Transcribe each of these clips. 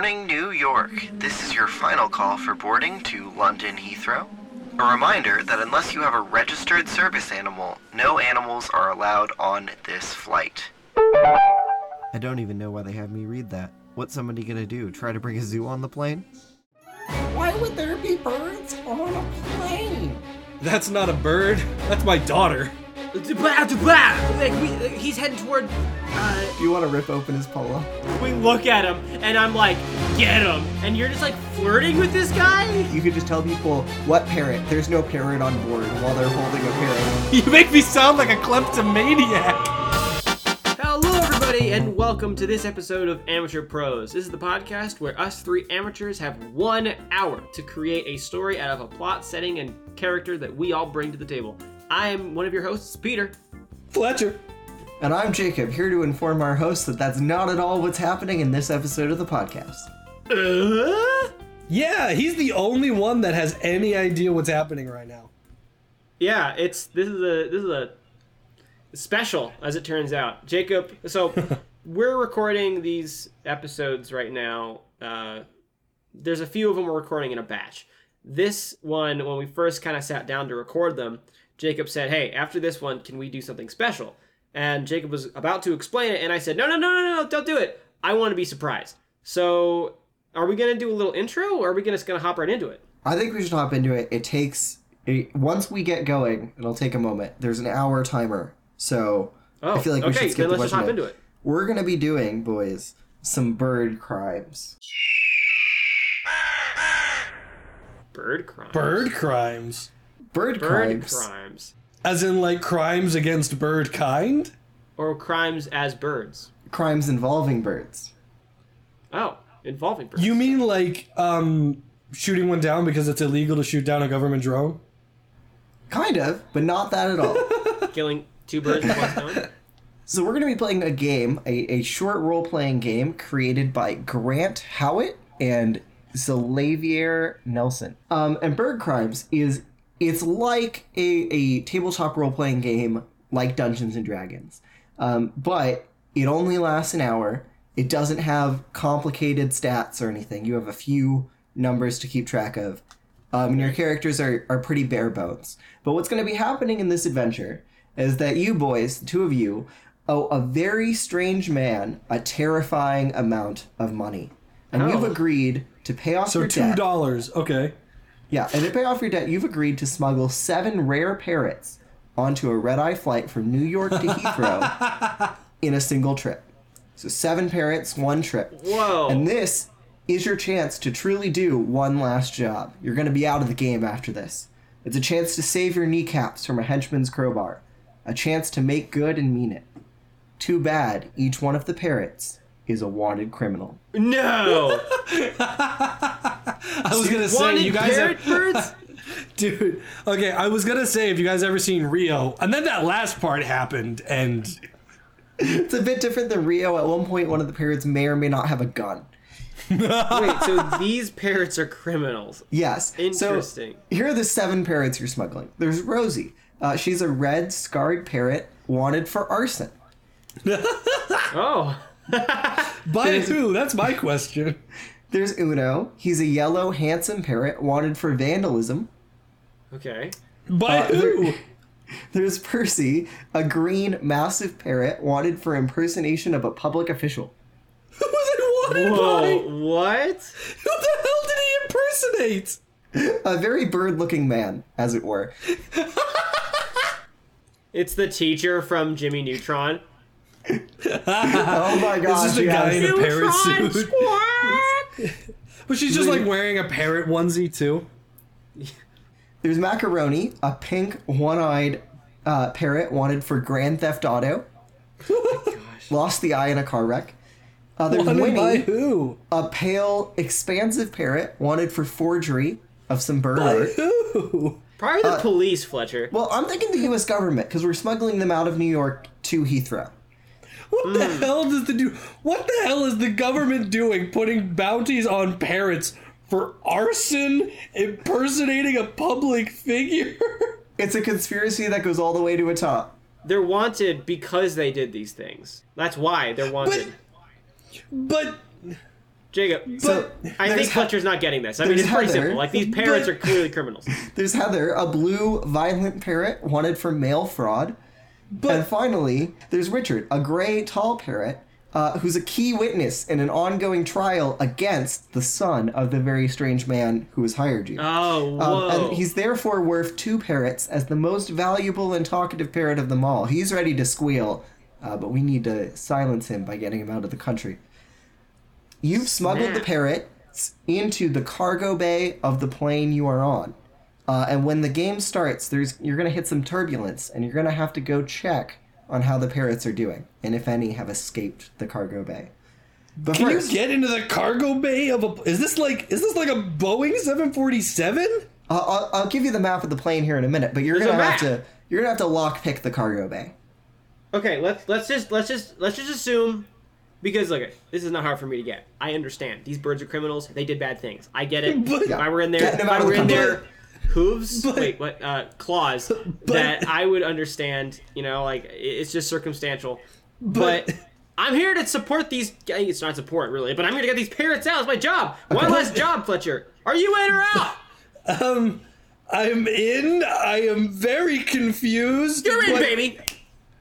Warning New York. This is your final call for boarding to London Heathrow. A reminder that unless you have a registered service animal, no animals are allowed on this flight. I don't even know why they have me read that. What's somebody gonna do? Try to bring a zoo on the plane? Why would there be birds on a plane? That's not a bird. That's my daughter. Like we, he's heading toward. Uh, Do you want to rip open his polo? we look at him, and I'm like, "Get him!" And you're just like flirting with this guy. You could just tell people what parrot. There's no parrot on board while they're holding a parrot. You make me sound like a kleptomaniac. Hello, everybody, and welcome to this episode of Amateur Prose. This is the podcast where us three amateurs have one hour to create a story out of a plot, setting, and character that we all bring to the table. I am one of your hosts, Peter. Fletcher. And I'm Jacob, here to inform our hosts that that's not at all what's happening in this episode of the podcast. Uh? Yeah, he's the only one that has any idea what's happening right now. Yeah, it's this is a this is a special as it turns out. Jacob, so we're recording these episodes right now. Uh, there's a few of them we're recording in a batch. This one, when we first kind of sat down to record them, Jacob said, "Hey, after this one, can we do something special?" And Jacob was about to explain it, and I said, "No, no, no, no, no, don't do it. I want to be surprised." So, are we gonna do a little intro, or are we just gonna hop right into it? I think we should hop into it. It takes it, once we get going, it'll take a moment. There's an hour timer, so Oh, I feel like we okay. should skip then the let's just hop question. into it. We're gonna be doing, boys, some bird crimes. Bird crimes. Bird crimes. Bird, Bird crimes. crimes. As in, like, crimes against bird kind? Or crimes as birds. Crimes involving birds. Oh, involving birds. You mean, like, um, shooting one down because it's illegal to shoot down a government drone? Kind of, but not that at all. killing two birds with one stone? so we're gonna be playing a game, a, a short role-playing game created by Grant Howitt and Xavier Nelson. Um, and Bird Crimes is it's like a, a tabletop role-playing game like Dungeons and Dragons. Um, but it only lasts an hour. It doesn't have complicated stats or anything. You have a few numbers to keep track of. Um, and your characters are, are pretty bare bones. But what's going to be happening in this adventure is that you boys, the two of you, owe a very strange man a terrifying amount of money. And you've Oh. agreed to pay off So your two debt. dollars. Okay. Yeah, and to pay off your debt, you've agreed to smuggle seven rare parrots onto a red eye flight from New York to Heathrow in a single trip. So seven parrots, one trip. Whoa. And this is your chance to truly do one last job. You're going to be out of the game after this. It's a chance to save your kneecaps from a henchman's crowbar, a chance to make good and mean it. Too bad each one of the parrots is a wanted criminal. no! I was gonna say, Wanted you guys parrot have, birds? Dude, okay, I was gonna say, if you guys ever seen Rio? And then that last part happened, and It's a bit different than Rio. At one point, one of the parrots may or may not have a gun. Wait, so these parrots are criminals. Yes. Interesting. So here are the seven parrots you're smuggling. There's Rosie. Uh, she's a red scarred parrot wanted for arson. Oh. by who? That's my question. There's Uno. He's a yellow, handsome parrot wanted for vandalism. Okay. By Uh, who? there- there's Percy, a green, massive parrot wanted for impersonation of a public official. Who was it wanted Whoa, by? what? Who the hell did he impersonate? A very bird-looking man, as it were. It's the teacher from Jimmy Neutron. Oh my gosh! This is a guy in a parrot Neutron suit. But she's just like wearing a parrot onesie too. There's Macaroni, a pink, one-eyed uh, parrot wanted for Grand Theft Auto. Lost the eye in a car wreck. Uh, there's Wanted by who? a pale, expansive parrot wanted for forgery of some bird By who? Probably the police, Fletcher. Well, I'm thinking the U.S. government because we're smuggling them out of New York to Heathrow. What the Hmm. hell does the do? What the hell is the government doing? Putting bounties on parrots for arson, impersonating a public figure? It's a conspiracy that goes all the way to a top. They're wanted because they did these things. That's why they're wanted. But Jacob. So I there's think Ha- Fletcher's not getting this. I mean, there's it's pretty Heather. simple. Like these parrots But- are clearly criminals. There's Heather, a blue violent parrot wanted for mail fraud. And finally, there's Richard, a gray tall parrot uh, who's a key witness in an ongoing trial against the son of the very strange man who has hired you. Oh, Um, whoa. and he's therefore worth two parrots as the most valuable and talkative parrot of them all. He's ready to squeal, uh, but we need to silence him by getting him out of the country. You've smuggled the Snap. parrot into the cargo bay of the plane you are on. Uh, and when the game starts, there's you're gonna hit some turbulence, and you're gonna have to go check on how the parrots are doing, and if any have escaped the cargo bay. But Can first, you get into the cargo bay of a? Is this like? Is this like a Boeing 747? I'll, I'll, I'll give you the map of the plane here in a minute, but you're There's gonna have to you're gonna have to lock pick the cargo bay. Okay, let's let's just let's just let's just assume because look, this is not hard for me to get. I understand these birds are criminals. They did bad things. I get it. But- if I were in there, if I were the in country. Their hooves, But- wait, what? Uh, claws that I would understand. You know, like it's just circumstantial. But, But- I'm here to support these. It's not support really, but I'm here to get these parrots out. It's my job. One less job, Fletcher. Are you in or out? Um, I'm in. I am very confused. You're in, but- baby.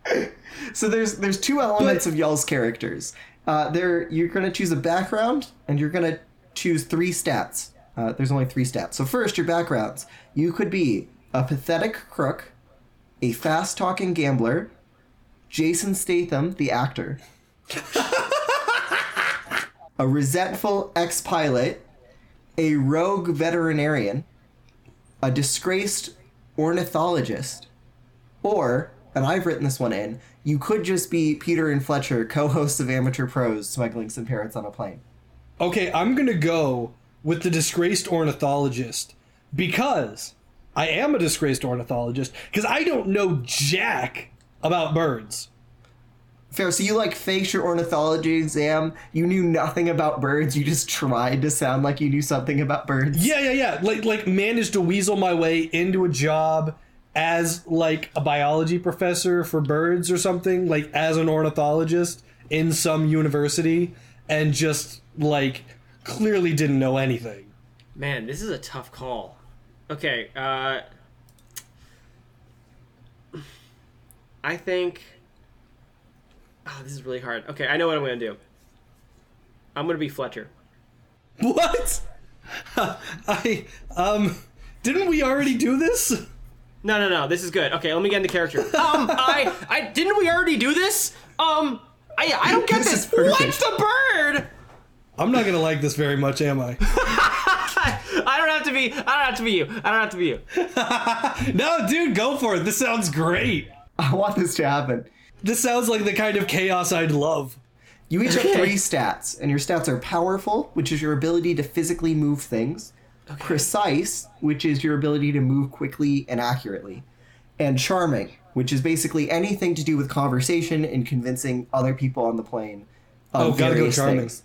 So there's there's two elements But- of y'all's characters. Uh, there you're gonna choose a background and you're gonna choose three stats. Uh, there's only three stats. So first, your backgrounds. You could be a pathetic crook, a fast talking gambler, Jason Statham, the actor, a resentful ex pilot, a rogue veterinarian, a disgraced ornithologist, or, and I've written this one in, you could just be Peter and Fletcher, co hosts of Amateur Prose, smuggling some parrots on a plane. Okay, I'm gonna go with the disgraced ornithologist because I am a disgraced ornithologist because I don't know jack about birds. Fair. So you like faked your ornithology exam. You knew nothing about birds. You just tried to sound like you knew something about birds. Yeah, yeah, yeah. Like like managed to weasel my way into a job as like a biology professor for birds or something, like as an ornithologist in some university and just like clearly didn't know anything. Man, this is a tough call. Okay, uh I think Oh, this is really hard. Okay, I know what I'm going to do. I'm going to be Fletcher. What? I um didn't we already do this? No, no, no. This is good. Okay, let me get into character. Um, I I didn't we already do this? Um, I I don't get This this. What's the bird? I'm not gonna like this very much, am I? I don't have to be. I don't have to be you. I don't have to be you. no, dude, go for it. This sounds great. I want this to happen. This sounds like the kind of chaos I'd love. You each have three stats, and your stats are powerful, which is your ability to physically move things, precise, which is your ability to move quickly and accurately, and charming, which is basically anything to do with conversation and convincing other people on the plane. Of Oh, gotta go charming. things.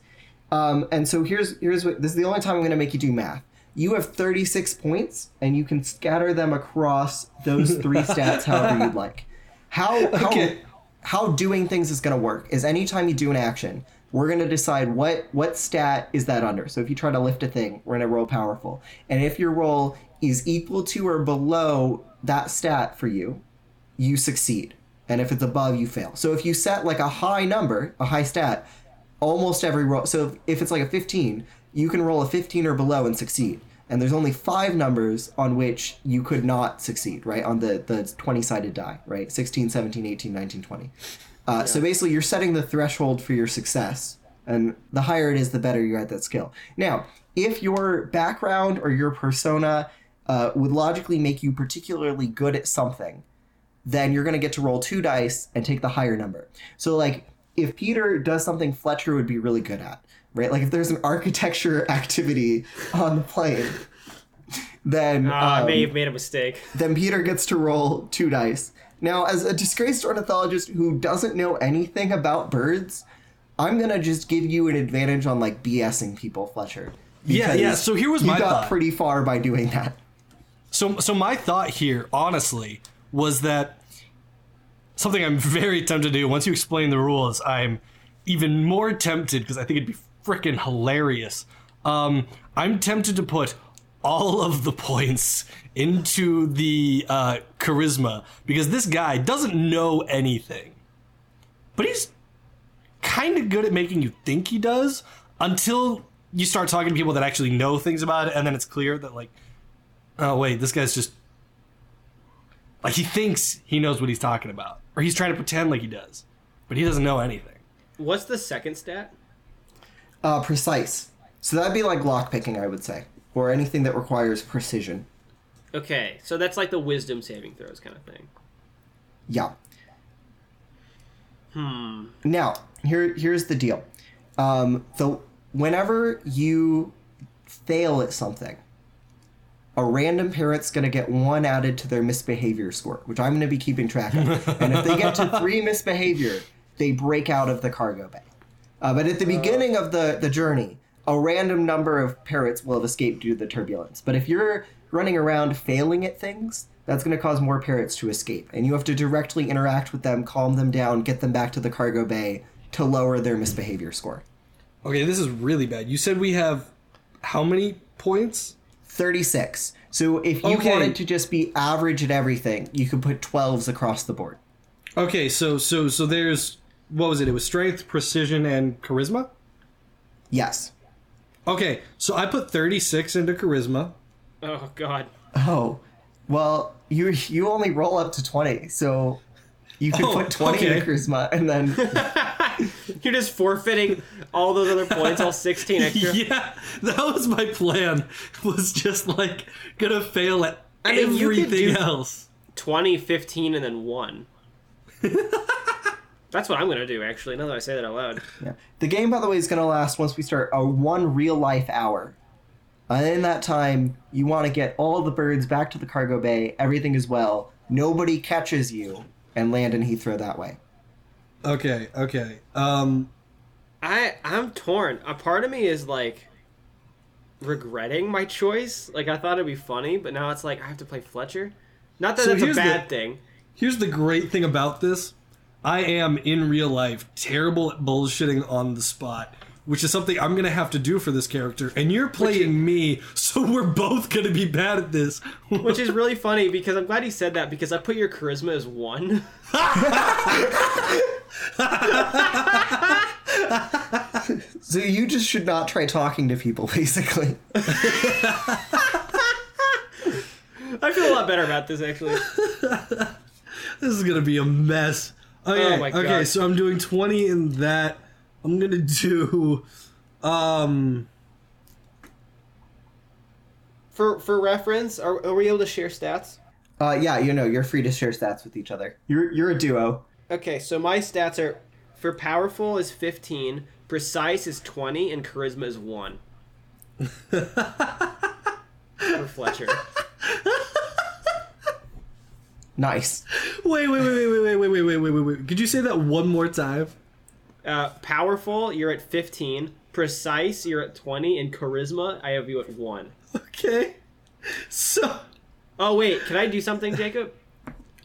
Um, and so here's here's what this is the only time I'm going to make you do math. You have 36 points, and you can scatter them across those three stats however you'd like. How how Okay. how doing things is going to work is anytime you do an action, we're going to decide what what stat is that under. So if you try to lift a thing, we're going to roll powerful, and if your roll is equal to or below that stat for you, you succeed. And if it's above, you fail. So if you set like a high number, a high stat, almost every roll. So if it's like a 15, you can roll a 15 or below and succeed. And there's only five numbers on which you could not succeed, right? On the, the 20 sided die, right? 16, 17, 18, 19, 20. Uh, So basically, you're setting the threshold for your success. And the higher it is, the better you're at that skill. Now, if your background or your persona uh, would logically make you particularly good at something, then you're going to get to roll two dice and take the higher number. So, like, if Peter does something Fletcher would be really good at, right? Like, if there's an architecture activity on the plane, then Ah, I um, may have made a mistake. then Peter gets to roll two dice. Now, as a disgraced ornithologist who doesn't know anything about birds, I'm gonna just give you an advantage on like BSing people, Fletcher. Yeah, yeah, so here was my you my got thought. pretty far by doing that. So, so my thought here, honestly, was that something I'm very tempted to do. Once you explain the rules, I'm even more tempted because I think it'd be freaking hilarious. Um, I'm tempted to put all of the points into the uh, charisma because this guy doesn't know anything, but he's kind of good at making you think he does until you start talking to people that actually know things about it, and then it's clear that like, oh wait, this guy's just like he thinks he knows what he's talking about, or he's trying to pretend like he does, but he doesn't know anything. What's the second stat? Uh, precise. So that'd be like lockpicking, I would say, or anything that requires precision. Okay, so that's like the wisdom saving throws kind of thing. Yeah. Hmm. Now, here here's the deal. Um, the whenever you fail at something, a random parent's going to get one added to their misbehavior score, which I'm going to be keeping track of. and if they get to three misbehavior, they break out of the cargo bay. Uh, but at the beginning of the, the journey, a random number of parrots will have escaped due to the turbulence. But if you're running around failing at things, that's going to cause more parrots to escape. And you have to directly interact with them, calm them down, get them back to the cargo bay to lower their misbehavior score. Okay, this is really bad. You said we have how many points? 36. So if you Okay. wanted to just be average at everything, you could put 12s across the board. Okay, so so so there's what was it? It was strength, precision, and charisma. Yes. Okay, so I put 36 into charisma. Oh God. Oh, well, you you only roll up to 20, so you could Oh, put 20 okay. in charisma and then You're just forfeiting all those other points, all 16 extra. Yeah, that was my plan. Was just like gonna fail at I mean, you could everything do- else. 20, 15, and then 1. That's what I'm going to do, actually, now that I say that out loud. yeah. The game by the way is going to last once we start a one real life hour. And in that time, you want to get all the birds back to the cargo bay, everything is well. Nobody catches you and land in Heathrow that way. Okay, okay. Um, I I'm torn. A part of me is like regretting my choice. Like I thought it'd be funny, but now it's like I have to play Fletcher. Not that So that's a here's the- bad thing. here's the great thing about this: I am in real life terrible at bullshitting on the spot. Which is something I'm gonna have to do for this character, and you're playing me, so we're both gonna be bad at this. Which is really funny because I'm glad he said that because I put your charisma as one. So you just should not try talking to people, basically. I feel a lot better about this actually. This is gonna be a mess. Okay, Oh my okay, so I'm doing 20 in that. I'm gonna do um For for reference, are, are we able to share stats? Uh, yeah, you know, you're free to share stats with each other. You're you're a duo. Okay, so my stats are for powerful is 15, precise is 20, and charisma is 1. for Fletcher. Nice. Wait, wait, wait, wait, wait, wait, wait, wait, wait, wait, wait. Could you say that one more time? Uh, powerful, you're at 15. Precise, you're at 20. And charisma, I have you at 1. Okay. So Oh, wait, can I do something, Jacob?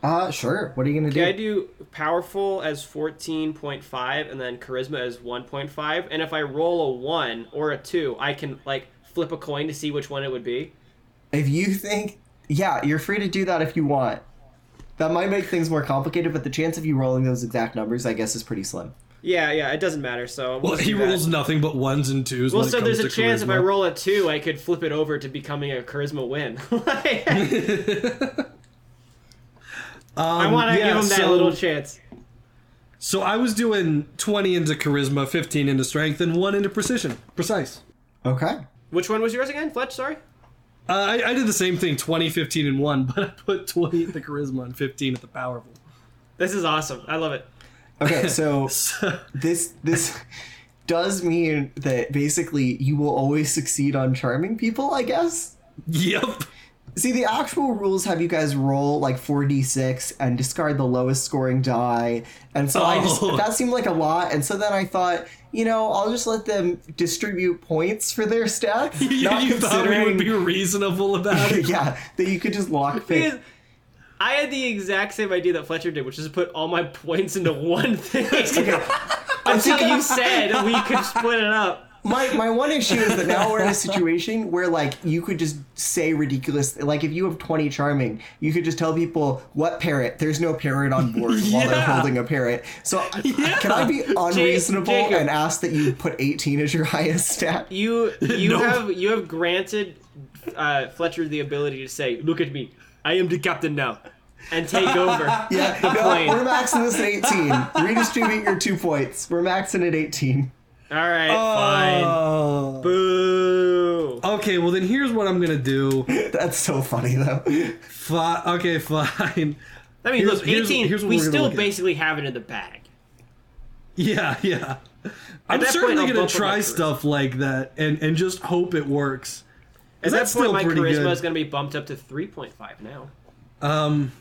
Uh, sure. What are you gonna do? Can I do powerful as 14.5 and then charisma as 1.5? And if I roll a 1 or a 2, I can, like, flip a coin to see which one it would be? If you think, yeah, you're free to do that if you want. That might make things more complicated, but the chance of you rolling those exact numbers, I guess, is pretty slim. Yeah, yeah, it doesn't matter, so. we'll well, he do that. rolls nothing but ones and twos. Well, when it so there's a comes to chance if I roll a 2, I could flip it over to becoming a charisma win. I Um, want to yeah, give him that so- little chance. So I was doing 20 into charisma, 15 into strength, and one into precision. Precise. Okay. Which one was yours again? Fletch, sorry? Uh, I, I did the same thing 20, 15, and 1, but I put 20 at the charisma and 15 at the powerful. This is awesome. I love it. Okay, so So, this this does mean that basically you will always succeed on charming people, I guess. yep. See, the actual rules have you guys roll like 4d6 and discard the lowest scoring die. And so I just, Oh. that seemed like a lot. And so then I thought, you know, I'll just let them distribute points for their stats. You, not you thought we would be reasonable about it? yeah, that you could just lock pick. I had the exact same idea that Fletcher did, which is to put all my points into one thing. Until you said we could split it up. my my one issue is that now we're in a situation where like you could just say ridiculous like if you have 20 charming you could just tell people what parrot there's no parrot on board while they're holding a parrot so can i be unreasonable Jacob. and ask that you put 18 as your highest stat You you No. have you have granted uh, Fletcher the ability to say, "Look at me, I am the captain now," and take over yeah the no, plane. we're maxing this at 18 redistribute your two points we're maxing at 18 All right, oh. fine. Oh. Boo. Okay, well then here's what I'm gonna do. that's so funny though Fi- okay, fine. I mean, Here's- look, 18. here's what we still look at. basically have it in the bag. Yeah, yeah. I'm that point, certainly gonna bump up my try stuff like that and and just hope it works. At that point, still my charisma good. is going to be bumped up to 3.5 now. Um,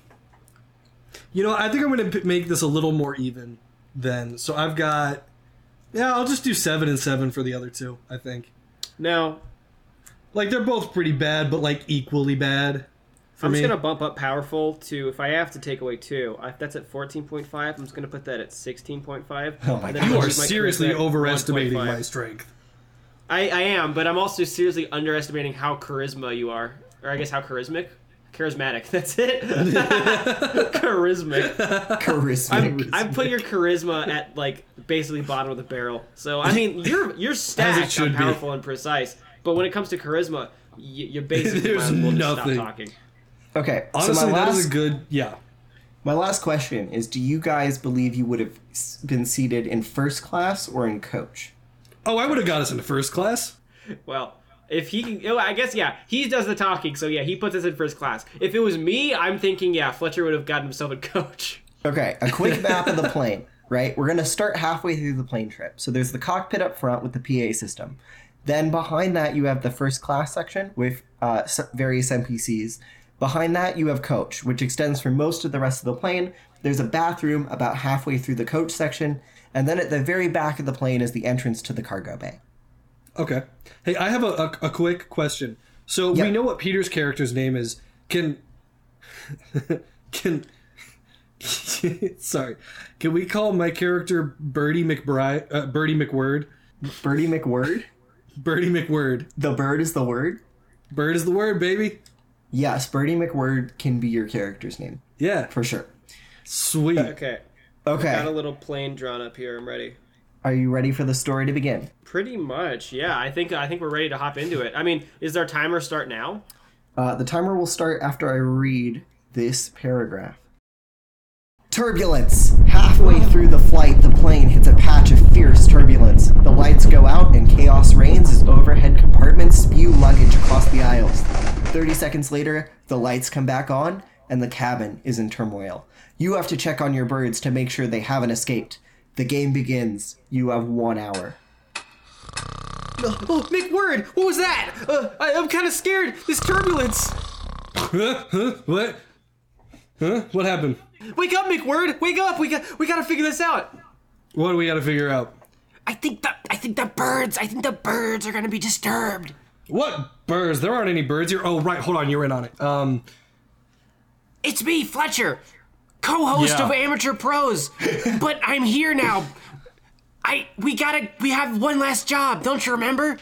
you know, I think I'm gonna p- make this a little more even. Then, so I've got. Yeah, I'll just do seven and seven for the other two. I think. Now, Like they're both pretty bad, but like equally bad. For I'm me. just going to bump up powerful to, if I have to take away two, I, that's at 14.5. I'm just going to put that at 16.5. Oh my God. You are seriously overestimating my strength. I, I am, but I'm also seriously underestimating how charisma you are. Or I guess how charismatic? Charismatic. That's it. charismatic. charisma I put your charisma at like basically bottom of the barrel. So I mean, you're you're stacked should on be. powerful and precise, but when it comes to charisma, you, you basically There's might well just nothing. stop talking. okay Honestly, so my that last is a good. Yeah. My last question is Do you guys believe you would have been seated in first class or in coach? Oh, I would have got us into first class. Well, if he can, oh, I guess yeah, he does the talking, so yeah, he puts us in first class. If it was me, I'm thinking yeah, Fletcher would have gotten himself a coach. Okay, a quick map of the plane, right? We're going to start halfway through the plane trip. So there's the cockpit up front with the PA system. Then behind that, you have the first class section with uh, various NPCs. Behind that, you have coach, which extends for most of the rest of the plane. There's a bathroom about halfway through the coach section. And then at the very back of the plane is the entrance to the cargo bay. Okay. Hey, I have a, a, a quick question. So Yeah. we know what Peter's character's name is. Can can sorry? Can we call my character Birdie McBride? Uh, Birdie McWord. Birdie McWord? Birdie McWord. The bird is the word? Bird is the word, baby. Yes, Birdie McWord can be your character's name, Yeah. for sure. Sweet. Okay, got a little plane drawn up here. I'm ready. are you ready for the story to begin? Pretty much, yeah. I think I think we're ready to hop into it. I mean, is our timer start now? Uh, the timer will start after I read this paragraph. Turbulence! Halfway through the flight, the plane hits a patch of fierce turbulence. The lights go out and chaos reigns as overhead compartments spew luggage across the aisles. 30 seconds later, the lights come back on and the cabin is in turmoil. You have to check on your birds to make sure they haven't escaped. The game begins. You have one hour. Oh, McWord, what was that? Uh, I, I'm kind of scared. This turbulence. Huh? Huh? What? Huh? What happened? Wake up, McWord! Wake up! We got we got to figure this out. What do we got to figure out? I think the I think the birds I think the birds are gonna be disturbed. What birds? There aren't any birds here. Oh, right. Hold on. You're in on it. Um. It's me, Fletcher, co-host Yeah. of Amateur Prose. but I'm here now. I we gotta we have one last job, don't you remember?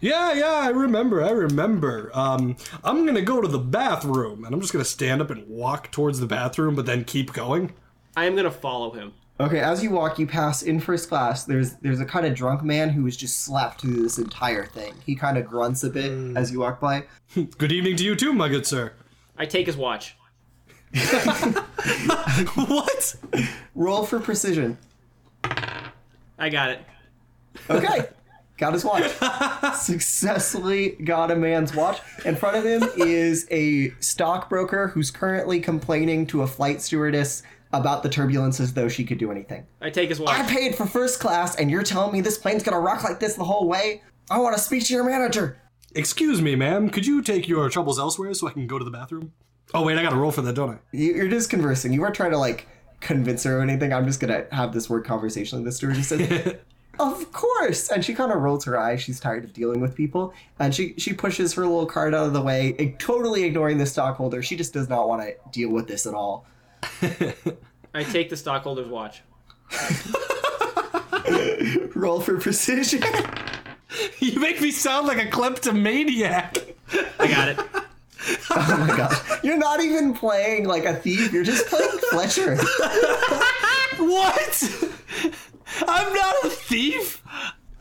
Yeah, yeah, I remember. I remember. Um, I'm gonna go to the bathroom, and I'm just gonna stand up and walk towards the bathroom, but then keep going. I am gonna follow him. Okay, as you walk, you pass in first class. There's there's a kind of drunk man who was just slapped through this entire thing. He kind of grunts a bit as you walk by. Good evening to you too, my good sir. I take his watch. what? Roll for precision. I got it. Okay, got his watch. Successfully got a man's watch. In front of him is a stockbroker who's currently complaining to a flight stewardess about the turbulence as though she could do anything. I take his watch. I paid for first class, and you're telling me this plane's gonna rock like this the whole way? I want to speak to your manager. Excuse me, ma'am. Could you take your troubles elsewhere so I can go to the bathroom? Oh wait, I gotta roll for that, don't I? You- You're just conversing. You weren't trying to like convince her or anything. I'm just gonna have this word conversation. The stewardess says, "Of course," and she kind of rolls her eyes. She's tired of dealing with people, and she she pushes her little card out of the way, totally ignoring the stockholder. She just does not want to deal with this at all. I take the stockholder's watch. Roll for precision. You make me sound like a kleptomaniac. I got it. Oh my gosh. You're not even playing like a thief, you're just playing Fletcher. What? I'm not a thief.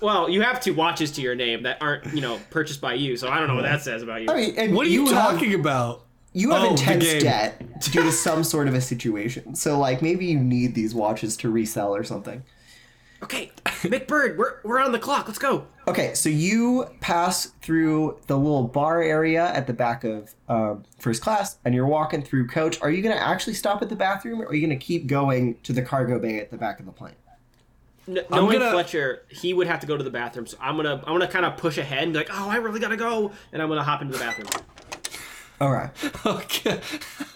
Well, you have two watches to your name that aren't, you know, purchased by you, so I don't know what that says about you. I mean, and What are you, have- talking about? You have Oh, intense game. debt due to some sort of a situation. So, like, maybe you need these watches to resell or something. Okay, McBird, we're we're on the clock. Let's go. Okay, so you pass through the little bar area at the back of um, first class, and you're walking through coach. Are you going to actually stop at the bathroom, or are you going to keep going to the cargo bay at the back of the plane? N- knowing gonna- Fletcher, he would have to go to the bathroom, so I'm gonna I'm gonna kind of push ahead and be like, oh, I really gotta go, and I'm gonna hop into the bathroom. All right, Okay.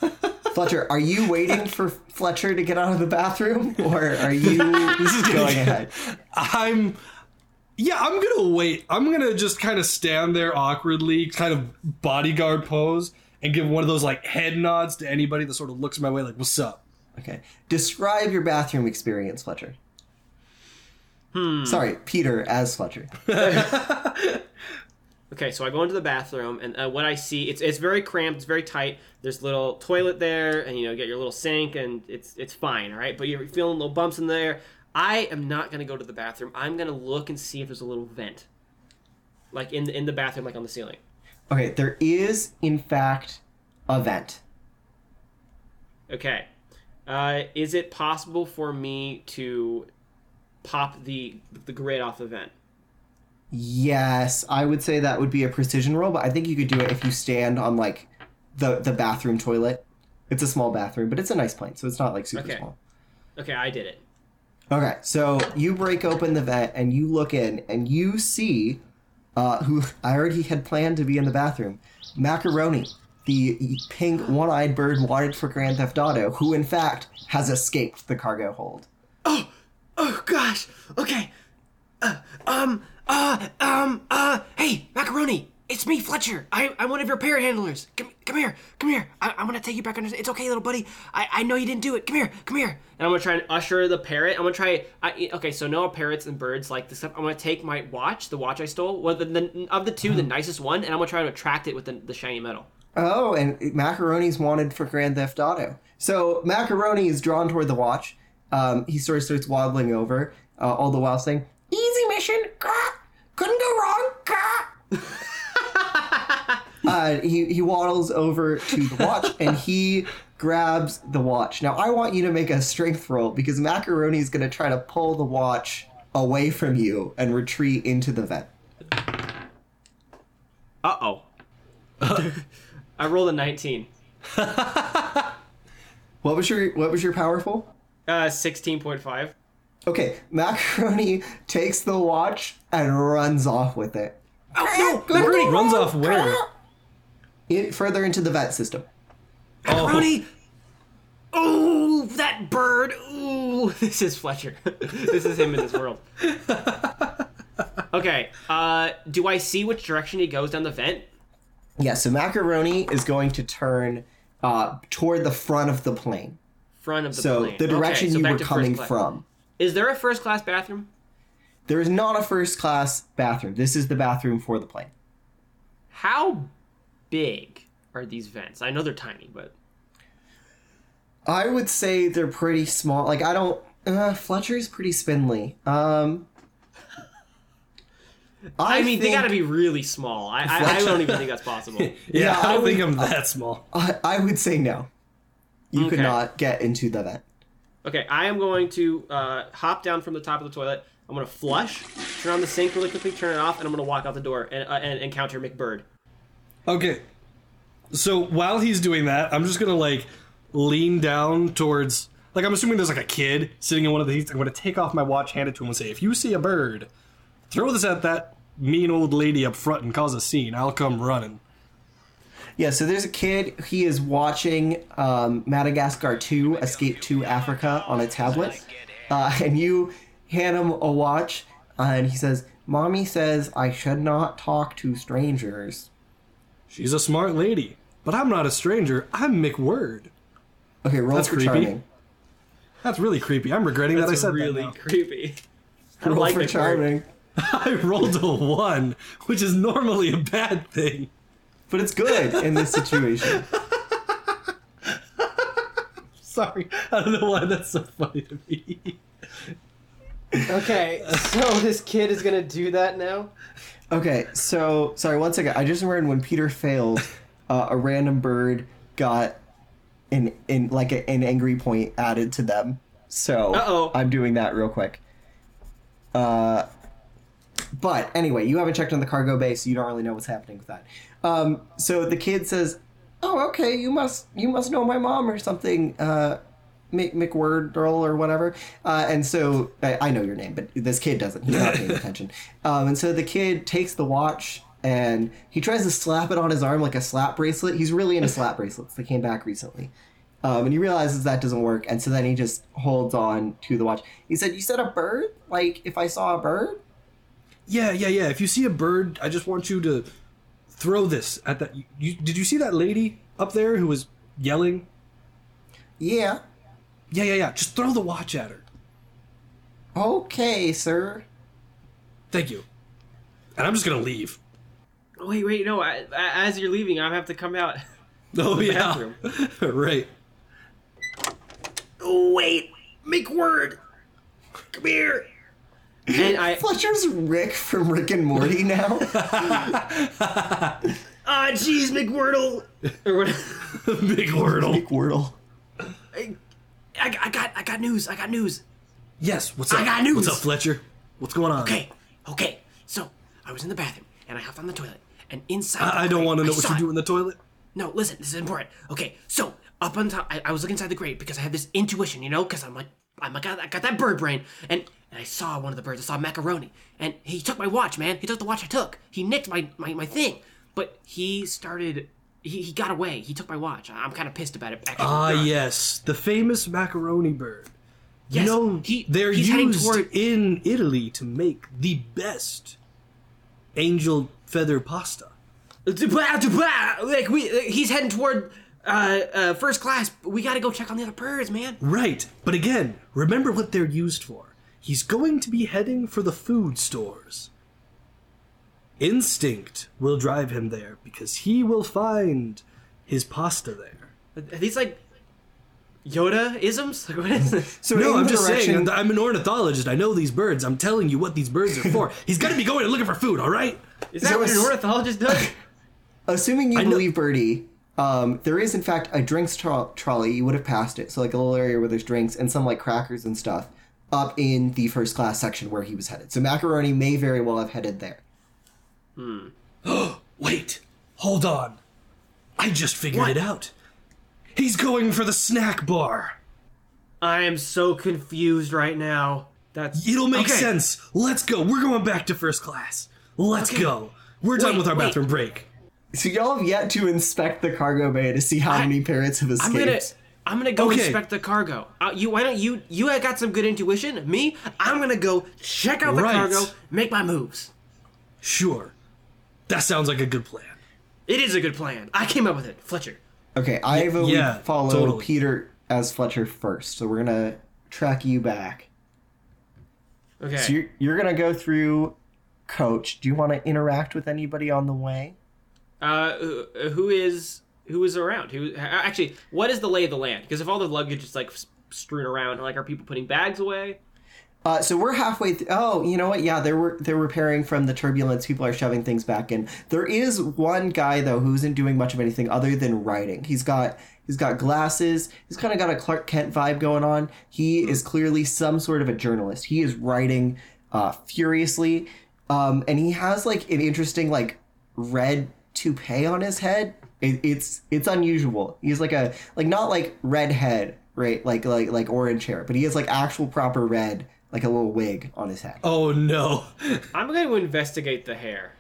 Fletcher, are you waiting for Fletcher to get out of the bathroom, or are you this is going ahead? I'm. Yeah, I'm gonna wait. I'm gonna just kind of stand there awkwardly, kind of bodyguard pose, and give one of those like head nods to anybody that sort of looks my way, like "What's up?" Okay, describe your bathroom experience, Fletcher. Hmm. Sorry, Peter as Fletcher. Okay, so I go into the bathroom, and uh, what I see, it's it's very cramped, it's very tight. There's a little toilet there, and you know, you get your little sink, and it's it's fine, all right. But you're feeling little bumps in there. I am not gonna go to the bathroom. I'm gonna look and see if there's a little vent, like in the, in the bathroom, like on the ceiling. Okay, there is in fact a vent. Okay, uh, is it possible for me to pop the the grid off the vent? Yes, I would say that would be a precision roll, but I think you could do it if you stand on like the the bathroom toilet. It's a small bathroom, but it's a nice plane, so it's not like super Okay. small. Okay, I did it. Okay, so you break open the vent and you look in and you see uh, who I already had planned to be in the bathroom, Macaroni, the pink one-eyed bird wanted for Grand Theft Auto, who in fact has escaped the cargo hold. Oh oh gosh. Okay. Uh, um. Uh. Um. Uh. Hey, macaroni. It's me, Fletcher. I, I'm one of your parrot handlers. Come, come here. Come here. I, I'm gonna take you back under. It's okay, little buddy. I, I know you didn't do it. Come here. Come here. and I'm gonna try and usher the parrot. I'm gonna try. I, okay, so no parrots and birds like this stuff. I'm gonna take my watch, the watch I stole, well, the, the, of the two, the nicest one, and I'm gonna try to attract it with the, the shiny metal. Oh, and Macaroni's wanted for Grand Theft Auto. So Macaroni is drawn toward the watch. Um, he sort of starts waddling over, uh, all the while saying, "Easy mission! Couldn't go wrong." Gah!" uh, he he waddles over to the watch and he grabs the watch. Now I want you to make a strength roll because Macaroni is going to try to pull the watch away from you and retreat into the vent. Uh oh. I rolled a 19. What was your what was your powerful? Uh, 16.5. Okay, Macaroni takes the watch and runs off with it. Oh no, Macaroni macaroni. runs off where? In, further into the vet system. Macaroni. Oh, that bird. Ooh, this is Fletcher. this is him in this world. Okay, uh, do I see which direction he goes down the vent? Yeah, so Macaroni is going to turn uh, toward the front of the plane. Front of the plane. So plane. the direction Okay, so you were coming class. from. Is there a first class bathroom? There is not a first class bathroom. This is the bathroom for the plane. How big are these vents? I know they're tiny, but I would say they're pretty small. Like I don't. Uh, Fletcher's pretty spindly. Um, I, mean they got to be really small. I, I, I don't even think that's possible. Yeah, Yeah, I I don't think would- I'm that small. I, I would say no. You could not get into the vent. Okay, I am going to uh, hop down from the top of the toilet. I'm gonna flush, turn on the sink really quickly, turn it off, and I'm gonna walk out the door and, uh, and encounter McBird. Okay. So while he's doing that, I'm just gonna like lean down towards like I'm assuming there's like a kid sitting in one of these. I'm gonna take off my watch, hand it to him, and say, "If you see a bird, throw this at that mean old lady up front and cause a scene. I'll come running." Yeah, so there's a kid. He is watching um, Madagascar 2 Escape to Africa on a tablet. Uh, and you hand him a watch, uh, and he says, Mommy says I should not talk to strangers. She's a smart lady, but I'm not a stranger. I'm McWord. Okay, roll That's for creepy. charming. That's really creepy. I'm regretting that I said really that. Now. Really creepy. I Roll like for charming. I rolled a one, which is normally a bad thing. But it's good in this situation. Sorry, I don't know why that's so funny to me. Okay, so this kid is gonna do that now. Okay, so sorry, one second. I just remembered when Peter failed, uh, a random bird got an in like a, an angry point added to them. So Uh-oh. I'm doing that real quick. Uh, but anyway, you haven't checked on the cargo bay, so you don't really know what's happening with that. Um, so the kid says, "Oh, okay, you must you must know my mom or something." Uh, Mc, McWordle or whatever. Uh, and so I, I know your name, but this kid doesn't. He's not paying attention. Um, and so the kid takes the watch and he tries to slap it on his arm like a slap bracelet. He's really into slap bracelets. They came back recently. Um, and he realizes that doesn't work. And so then he just holds on to the watch. He said, You said a bird? Like if I saw a bird? Yeah, yeah, yeah. If you see a bird, I just want you to throw this at that. You, you, did you see that lady up there who was yelling? Yeah. Yeah, yeah, yeah. Just throw the watch at her. Okay, sir. Thank you. And I'm just gonna leave. Wait, wait, no. I, I- as you're leaving, I have to come out. Oh yeah, bathroom. right. Oh, wait. McWord. Come here. And I, Fletcher's Rick from Rick and Morty now. Ah, jeez, McWordle. or what- Big wordle. Wordle. I, I got, I got news. I got news. Yes. What's I up? got news. What's up, Fletcher? What's going on? Okay, okay. So I was in the bathroom and I hopped on the toilet, and inside. I, I don't want to know I what you do in the toilet. No, listen, this is important. Okay, so up on top, I, I was looking inside the grate because I had this intuition, you know, because I'm like, I'm like, I got that bird brain, and, and I saw one of the birds. I saw macaroni, and he took my watch, man. He took the watch I took. He nicked my my, my thing, but he started. He, he got away. He took my watch. I'm kind of pissed about it. Ah, yes, the famous macaroni bird. Yes, you know, he- they're used toward- in Italy to make the best angel feather pasta. Like we, he's heading toward uh, uh, first class. We got to go check on the other birds, man. Right, but again, remember what they're used for. He's going to be heading for the food stores. Instinct will drive him there because he will find his pasta there. are these like Yoda isms? Like, what is this? So No, I'm just direction- saying, I'm an ornithologist. I know these birds. I'm telling you what these birds are for. He's got to be going and looking for food, all right? Is that So what an ornithologist does? Assuming you I know- believe Birdie, um, there is in fact a drinks tro- trolley. You would have passed it, so like a little area where there's drinks and some like crackers and stuff up in the first class section where he was headed. So macaroni may very well have headed there. Hmm. Wait, hold on. I just figured What? it out. He's going for the snack bar. I am so confused right now. That's It'll make Okay. sense. Let's go. We're going back to first class. Let's Okay. go. We're done with our wait. bathroom break. So y'all have yet to inspect the cargo bay to see how I- many parrots have I'm escaped. Gonna I'm gonna go Okay. inspect the cargo. Uh, you why don't you you got some good intuition? Me, I'm gonna go check out the Right. cargo, make my moves. Sure. That sounds like a good plan. It is a good plan. I came up with it, Fletcher. Okay, I vote yeah, we follow totally. Peter as Fletcher first. So we're gonna track you back. okay. So you're, you're gonna go through Coach. Do you want to interact with anybody on the way? Uh, who- who is who is around? Who actually? What is the lay of the land? Because if all the luggage is like strewn around, like are people putting bags away? Uh, so we're halfway. Th- oh, you know what? Yeah, they're they're repairing from the turbulence. People are shoving things back in. There is one guy though who isn't doing much of anything other than writing. He's got he's got glasses. He's kind of got a Clark Kent vibe going on. He is clearly some sort of a journalist. He is writing uh, furiously, um, and he has like an interesting like red toupee on his head. It, it's it's unusual. He's like a like not like redhead, right? Like like like orange hair, but he has like actual proper red, like a little wig on his head. Oh no. I'm going to investigate the hair.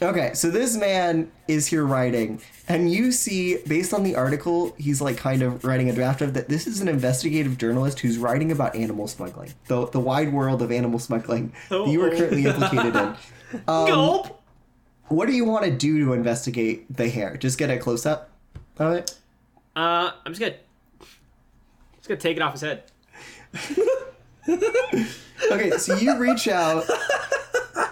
Okay, so this man is here writing, and you see, based on the article, he's like kind of writing a draft of that. This is an investigative journalist who's writing about animal smuggling, the the wide world of animal smuggling that you are currently implicated in. Um, Gulp. What do you want to do to investigate the hair? Just get a close up of it. Uh, I'm just gonna just gonna take it off his head. Okay, so you reach out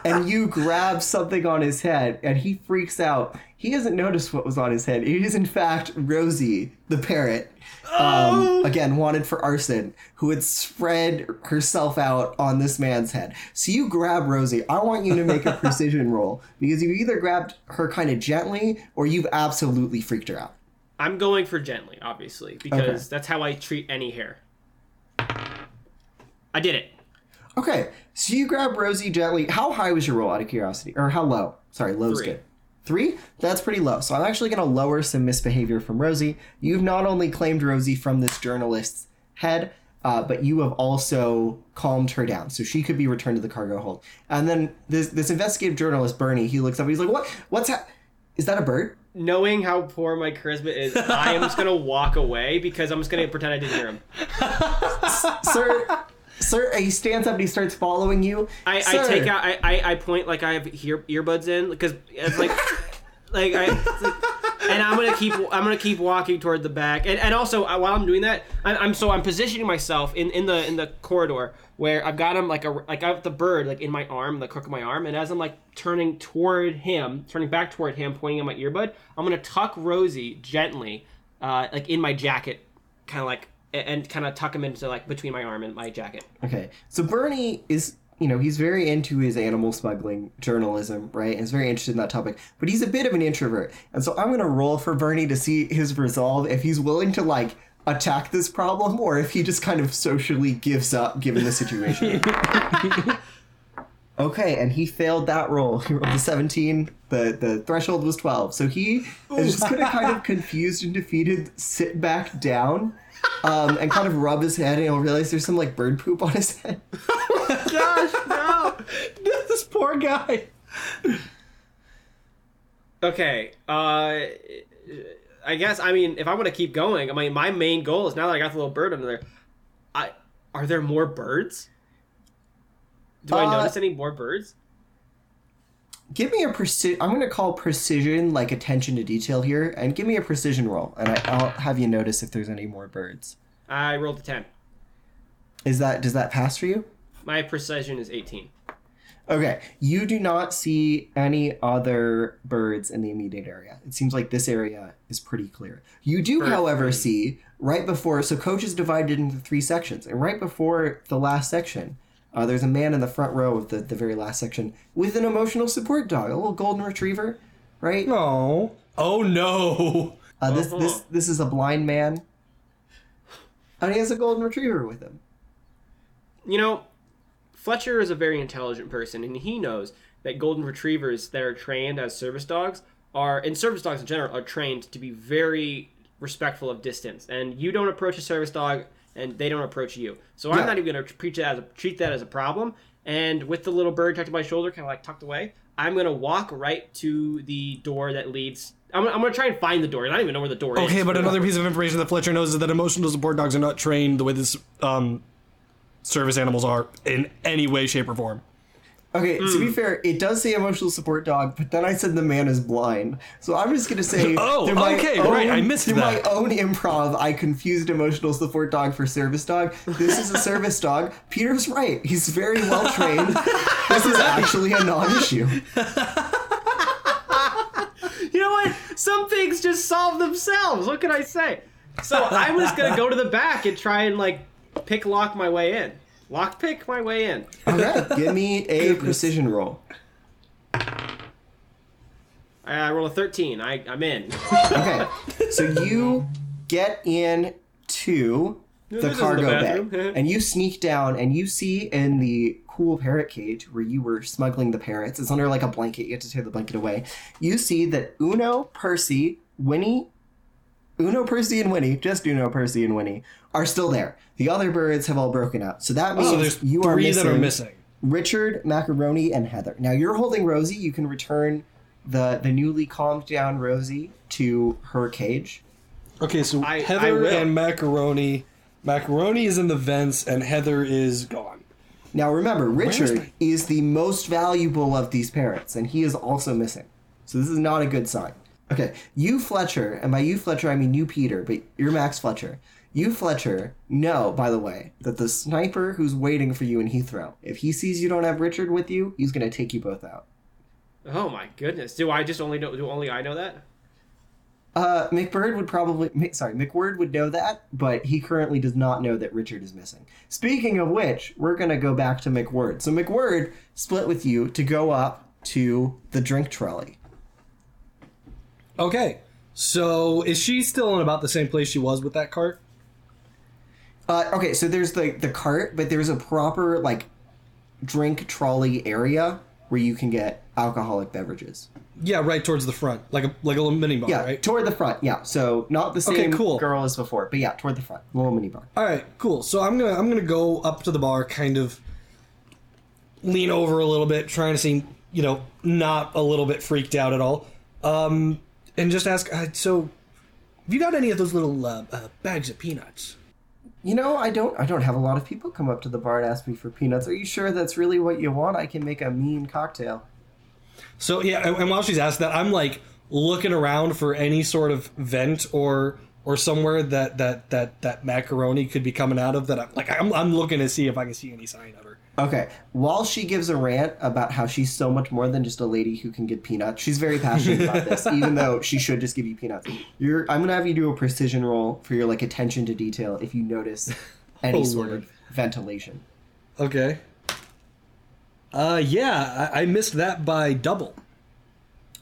and you grab something on his head, and he freaks out. He hasn't noticed what was on his head. It is, in fact, Rosie, the parrot. Um, again, wanted for arson, who had spread herself out on this man's head. So you grab Rosie. I want you to make a precision roll because you either grabbed her kind of gently or you've absolutely freaked her out. I'm going for gently, obviously, because Okay. that's how I treat any hair. I did it. Okay, so you grab Rosie gently. How high was your roll out of curiosity? Or how low? Sorry, low's Three. good. Three? That's pretty low. So I'm actually going to lower some misbehavior from Rosie. You've not only claimed Rosie from this journalist's head, uh, but you have also calmed her down, so she could be returned to the cargo hold. And then this this investigative journalist Bernie, he looks up. He's like, "What? What's ha- Is that a bird?" Knowing how poor my charisma is, I am just gonna walk away because I'm just gonna pretend I didn't hear him. sir, sir. He stands up and he starts following you. I, I take out, I, I, I point like I have ear, earbuds in because it's like, like I, like- and I'm gonna keep, I'm gonna keep walking toward the back, and and also uh, while I'm doing that, I'm, I'm so I'm positioning myself in in the in the corridor where I've got him like a like I have the bird like in my arm, the crook of my arm, and as I'm like turning toward him, turning back toward him, pointing at my earbud, I'm gonna tuck Rosie gently, uh, like in my jacket, kind of like and, and kind of tuck him into like between my arm and my jacket. Okay. So Bernie is, you know, he's very into his animal smuggling journalism, right? And is very interested in that topic. But he's a bit of an introvert. And so I'm going to roll for Bernie to see his resolve if he's willing to, like, attack this problem or if he just kind of socially gives up given the situation. okay, and he failed that roll. He rolled a 17. The, the threshold was 12. So he is just going to kind of confused and defeated sit back down um, and kind of rub his head and he'll realize there's some like bird poop on his head. oh Gosh, no. this poor guy. Okay. Uh, I guess I mean if I want to keep going, I mean my main goal is now that I got the little bird under there. I are there more birds? Do I Uh, notice any more birds? Give me a precision. I'm going to call precision like attention to detail here, and give me a precision roll, and I, I'll have you notice if there's any more birds. I rolled a ten. Is that does that pass for you? My precision is eighteen. Okay, you do not see any other birds in the immediate area. It seems like this area is pretty clear. You do, Bird however, free. see right before. So, coach is divided into three sections, and right before the last section, uh, there's a man in the front row of the, the very last section with an emotional support dog, a little golden retriever, right? Oh. Oh no. Uh, this Uh-huh. this this is a blind man, and he has a golden retriever with him. You know, Fletcher is a very intelligent person, and he knows that golden retrievers that are trained as service dogs are, and service dogs in general, are trained to be very respectful of distance. And you don't approach a service dog, and they don't approach you. So I'm Yeah. not even going to treat that as a, treat that as a problem. And with the little bird tucked to my shoulder, kind of like tucked away, I'm going to walk right to the door that leads. I'm, I'm going to try and find the door. I don't even know where the door is. Okay, but another piece of information that Fletcher knows is that emotional support dogs are not trained the way this um, service animals are in any way, shape, or form. Okay, to Hmm. be fair, it does say emotional support dog, but then I said the man is blind. So I'm just gonna say, Oh, okay, right, I own- missed through that. my own improv, I confused emotional support dog for service dog. This is a service dog. Peter's right. He's very well trained. this is actually a non-issue. You know what? Some things just solve themselves. What can I say? So I'm just gonna go to the back and try and like pick lock my way in. Lock pick my way in. Okay, give me a precision roll. I, I roll a 13. I, I'm in. Okay, so you get in to the the cargo bathroom. bay, and you sneak down, and you see in the cool parrot cage where you were smuggling the parrots. It's under like a blanket. You have to tear the blanket away. You see that Uno, Percy, Winnie, Uno, Percy, and Winnie, just Uno, Percy, and Winnie, are still there. The other birds have all broken out. So that oh, means So there's you are missing, that are missing. Richard, Macaroni, and Heather. Now you're holding Rosie. You can return the the newly calmed down Rosie to her cage. Okay, so I- I Heather will. and Macaroni. Macaroni is in the vents, and Heather is gone. Now remember, Richard my- is the most valuable of these parents, and he is also missing. So this is not a good sign. Okay, you Fletcher, and by you Fletcher I mean you Peter, but you're Max Fletcher. You, Fletcher, know, by the way, that the sniper who's waiting for you in Heathrow, if he sees you don't have Richard with you, he's going to take you both out. Oh my goodness. Do I just only know? Do only I know that? Uh, McBird would probably, sorry, McWord would know that, but he currently does not know that Richard is missing. Speaking of which, we're going to go back to McWord. So McWord split with you to go up to the drink trolley. Okay. So is she still in about the same place she was with that cart? Uh, okay, so there's the the cart, but there's a proper like drink trolley area where you can get alcoholic beverages. Yeah, right towards the front, like a like a little mini bar, Yeah, right? toward the front. Yeah, so not the same Okay, cool. girl as before, but yeah, toward the front, little mini bar. All right, cool. So I'm gonna I'm gonna go up to the bar, kind of lean over a little bit, trying to seem you know not a little bit freaked out at all, um, and just ask. Uh, so, have you got any of those little uh, uh, bags of peanuts? You know, I don't I don't have a lot of people come up to the bar and ask me for peanuts. Are you sure that's really what you want? I can make a mean cocktail. So yeah, and, and while she's asked that, I'm like looking around for any sort of vent or or somewhere that that that that macaroni could be coming out of. That I'm like I'm I'm looking to see if I can see any sign of her. Okay. While she gives a rant about how she's so much more than just a lady who can get peanuts, she's very passionate about this, even though she should just give you peanuts. You're I'm gonna have you do a precision roll for your like attention to detail if you notice any Oh, sort Lord. of ventilation. Okay. Uh, yeah, I, I missed that by double.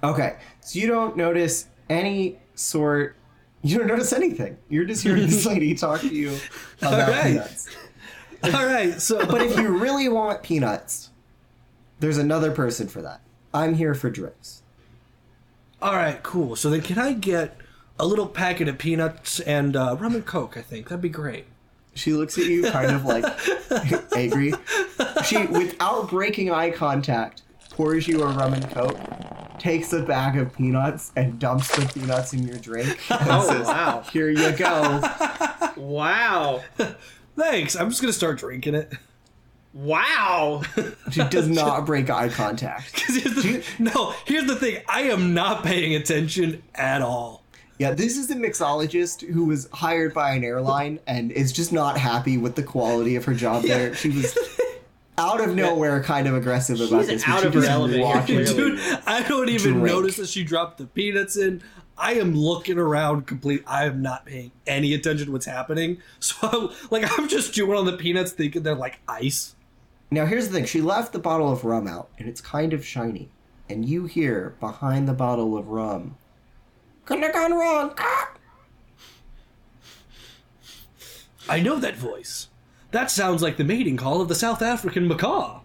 Okay. So you don't notice any sort you don't notice anything. You're just hearing this lady talk to you about peanuts. All right, so But if you really want peanuts, there's another person for that. I'm here for drinks. all right, cool. So then, can I get a little packet of peanuts and uh, rum and coke? I think that'd be great. She looks at you kind of like angry. She, without breaking eye contact, pours you a rum and coke, takes a bag of peanuts, and dumps the peanuts in your drink. and Oh says, wow. Here you go. Wow. Thanks. I'm just gonna start drinking it. Wow. She does not break eye contact. here's the- no, here's the thing. I am not paying attention at all. Yeah, this is a mixologist who was hired by an airline and is just not happy with the quality of her job there. She was out of nowhere kind of aggressive about She's this. out of her element here, walked clearly. into- Dude, I don't even Drink. notice that she dropped the peanuts in. I am looking around complete. I am not paying any attention to what's happening. So, like, I'm just chewing on the peanuts, thinking they're like ice. Now here's the thing: she left the bottle of rum out, and it's kind of shiny. And you hear behind the bottle of rum, "Couldn't have gone wrong." Ah!" I know that voice. That sounds like the mating call of the South African macaw.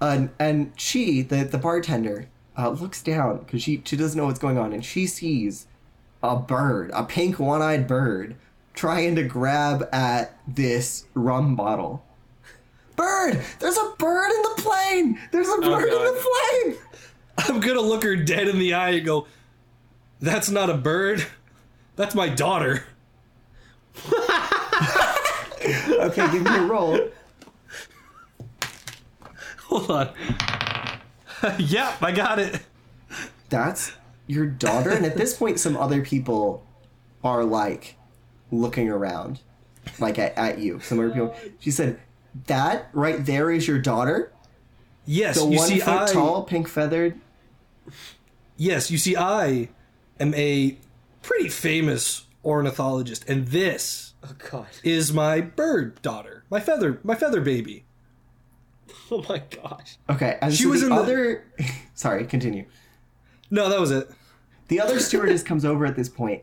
And and she, the the bartender, uh, looks down because she she doesn't know what's going on, and she sees a bird, a pink one-eyed bird, trying to grab at this rum bottle. Bird! There's a bird in the plane! There's a bird in the plane! I'm gonna look her dead in the eye and go, That's not a bird. That's my daughter. Okay, give me a roll. Hold on. yep, I got it. That's your daughter? And at this point, some other people are like looking around, like at, at you. Some other people. She said, That right there is your daughter? Yes, The you one see, foot I tall, pink feathered. yes, you see, I am a pretty famous ornithologist, and this Oh god. is my bird daughter, my feather, my feather baby. Oh my gosh. Okay, and She so was the in the- Sorry, continue. No, that was it. The other stewardess comes over at this point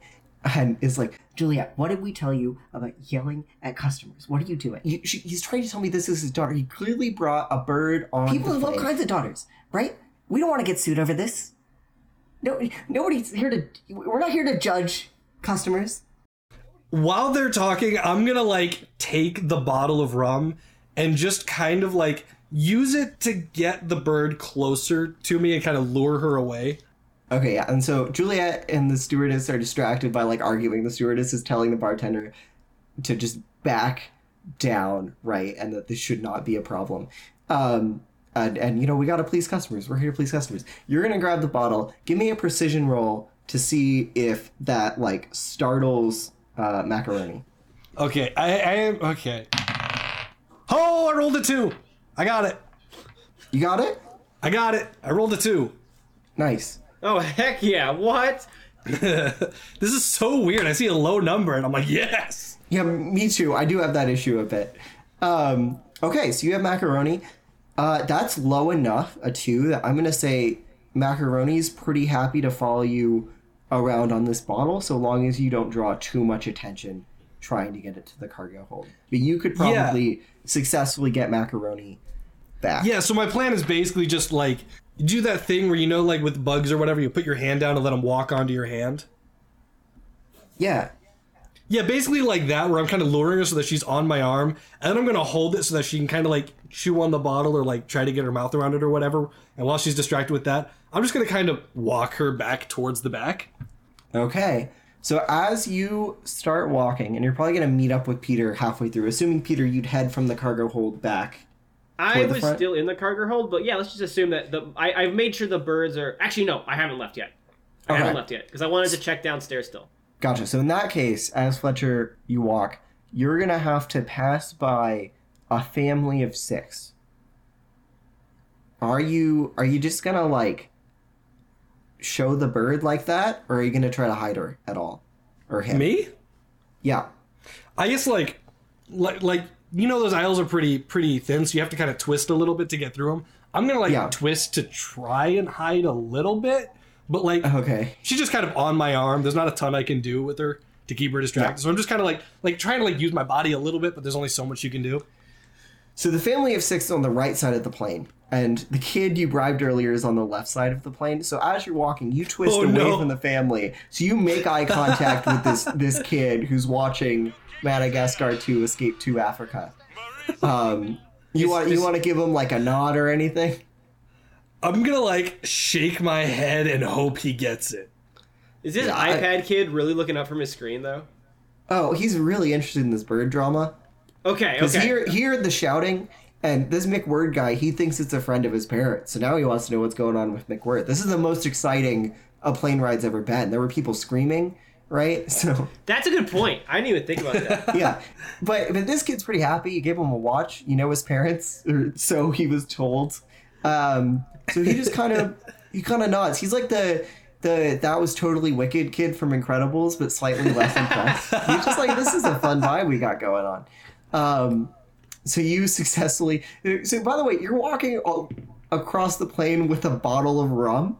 and is like, Juliet, what did we tell you about yelling at customers? What are you doing? He- she- he's trying to tell me this is his daughter. He clearly brought a bird on. People the have all kinds of daughters, right? We don't want to get sued over this. No, nobody's here to. We're not here to judge customers. While they're talking, I'm gonna like take the bottle of rum and just kind of like use it to get the bird closer to me and kind of lure her away. Okay, yeah. And so Juliet and the stewardess are distracted by like arguing. The stewardess is telling the bartender to just back down, right? And that this should not be a problem. Um, and, and you know, we got to please customers. We're here to please customers. You're going to grab the bottle. Give me a precision roll to see if that like startles uh, macaroni. Okay, I, I am okay. Oh, I rolled a two. I got it. You got it? I got it. I rolled a two. Nice. Oh heck yeah! What? This is so weird. I see a low number and I'm like, yes. Yeah, me too. I do have that issue a bit. Um, okay, so you have macaroni. Uh, that's low enough, a two, that I'm gonna say macaroni's pretty happy to follow you around on this bottle, so long as you don't draw too much attention trying to get it to the cargo hold. But you could Yeah. Successfully get macaroni back. Yeah, so my plan is basically just like do that thing where you know, like with bugs or whatever, you put your hand down and let them walk onto your hand. Yeah. Yeah, basically like that, where I'm kind of luring her so that she's on my arm, and then I'm gonna hold it so that she can kind of like chew on the bottle or like try to get her mouth around it or whatever. And while she's distracted with that, I'm just gonna kind of walk her back towards the back. Okay. So as you start walking, and you're probably gonna meet up with Peter halfway through, assuming Peter you'd head from the cargo hold back. I was front? still in the cargo hold, but yeah, let's just assume that the I, I've made sure the birds are. Actually, no, I haven't left yet. I Okay. haven't left yet because I wanted to check downstairs still. Gotcha. So in that case, as Fletcher, you walk, you're gonna have to pass by a family of six. Are you are you just gonna like show the bird like that, or are you gonna try to hide her at all, or him? Me? Yeah. I guess like, like, like you know, those aisles are pretty pretty thin, so you have to kind of twist a little bit to get through them. I'm gonna like Yeah. twist to try and hide a little bit, but like Okay. she's just kind of on my arm. There's not a ton I can do with her to keep her distracted. Yeah. So I'm just kind of like like trying to like use my body a little bit, but there's only so much you can do. So the family of six is on the right side of the plane, and the kid you bribed earlier is on the left side of the plane. So as you're walking, you twist Oh, away no. from the family. So you make eye contact with this this kid who's watching Madagascar 2 Escape to Africa. Um, you want you want to give him like a nod or anything? I'm gonna like shake my head and hope he gets it. Is this Yeah, I- iPad kid really looking up from his screen though? Oh, he's really interested in this bird drama. Okay, Because okay. he, he heard the shouting, and this McWord guy, he thinks it's a friend of his parents. So now he wants to know what's going on with McWord. This is the most exciting a plane ride's ever been. There were people screaming, right? So That's a good point. I didn't even think about that. yeah, but but this kid's pretty happy. You gave him a watch. You know his parents, or so he was told. Um, so he just kind of he kind of nods. He's like the. The that was totally wicked kid from Incredibles, but slightly less impressed. He's just like, this is a fun vibe we got going on. Um, so you successfully. So by the way, you're walking all, across the plane with a bottle of rum,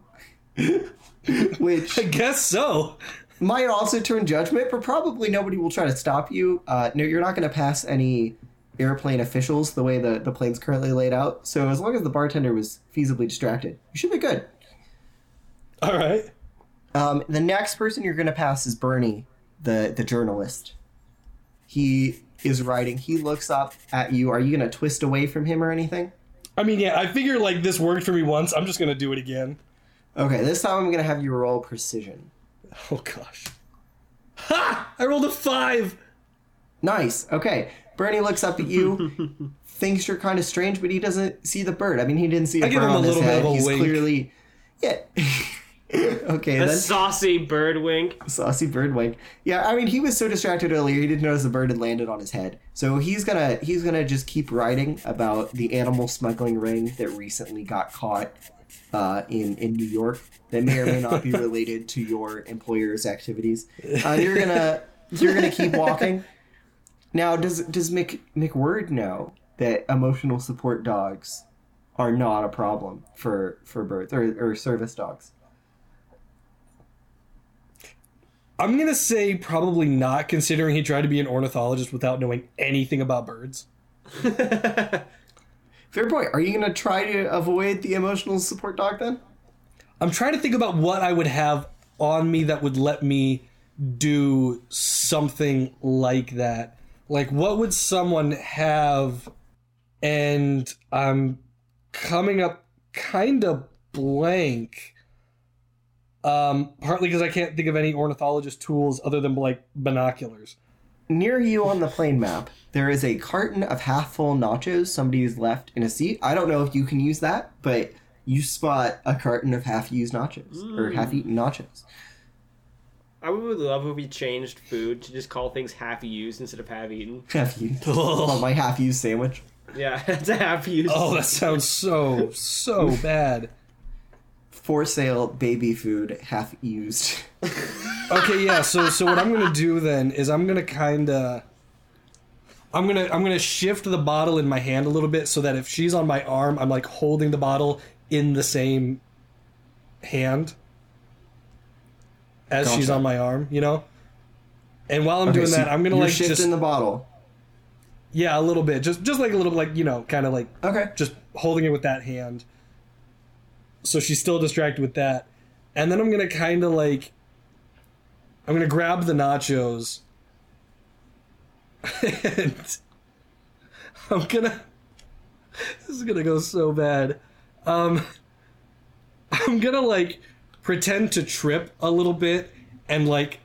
which I guess so. might also turn judgment, but probably nobody will try to stop you. Uh, no, you're not going to pass any airplane officials the way the, the plane's currently laid out. So as long as the bartender was feasibly distracted, you should be good. All right. Um, the next person you're going to pass is Bernie, the the journalist. He is writing. He looks up at you. Are you going to twist away from him or anything? I mean, yeah, I figure like this worked for me once. I'm just gonna do it again. Okay, this time I'm going to have you roll precision. Oh gosh. Ha! I rolled a five. Nice. Okay. Bernie looks up at you, thinks you're kind of strange, but he doesn't see the bird. I mean, he didn't see a I bird on his head. He's wink. clearly, yeah. okay, the then saucy bird wink. saucy bird wink. Yeah, I mean, he was so distracted earlier, he didn't notice the bird had landed on his head. So he's gonna he's gonna just keep writing about the animal smuggling ring that recently got caught uh, in in New York that may or may not be related to your employer's activities. Uh, you're gonna you're gonna keep walking. Now, does does Mc, McWord know that emotional support dogs are not a problem for for birds or, or service dogs? I'm gonna say probably not, considering he tried to be an ornithologist without knowing anything about birds. Fair point. Are you gonna try to avoid the emotional support dog then? I'm trying to think about what I would have on me that would let me do something like that. Like, what would someone have? And I'm coming up kind of blank. Um, partly because I can't think of any ornithologist tools other than like binoculars. Near you on the plane map, there is a carton of half full nachos somebody's left in a seat. I don't know if you can use that, but you spot a carton of half used nachos or half eaten nachos. I would love if we changed food to just call things half used instead of half eaten. Half used. On my half used sandwich. Yeah, it's a half used. Oh, that sounds so so bad. For sale baby food, half used. Okay, yeah. So so what I'm gonna do then is I'm gonna kind of I'm gonna I'm gonna shift the bottle in my hand a little bit so that if she's on my arm, I'm like holding the bottle in the same hand as she's on my arm, you know. And while I'm Okay, doing so that, I'm gonna you're like shifting just the bottle. yeah a little bit, just just like a little like you know kind of like Okay. just holding it with that hand. So she's still distracted with that. And then I'm going to kind of like I'm going to grab the nachos and I'm going to This is going to go so bad. Um I'm going to like pretend to trip a little bit and like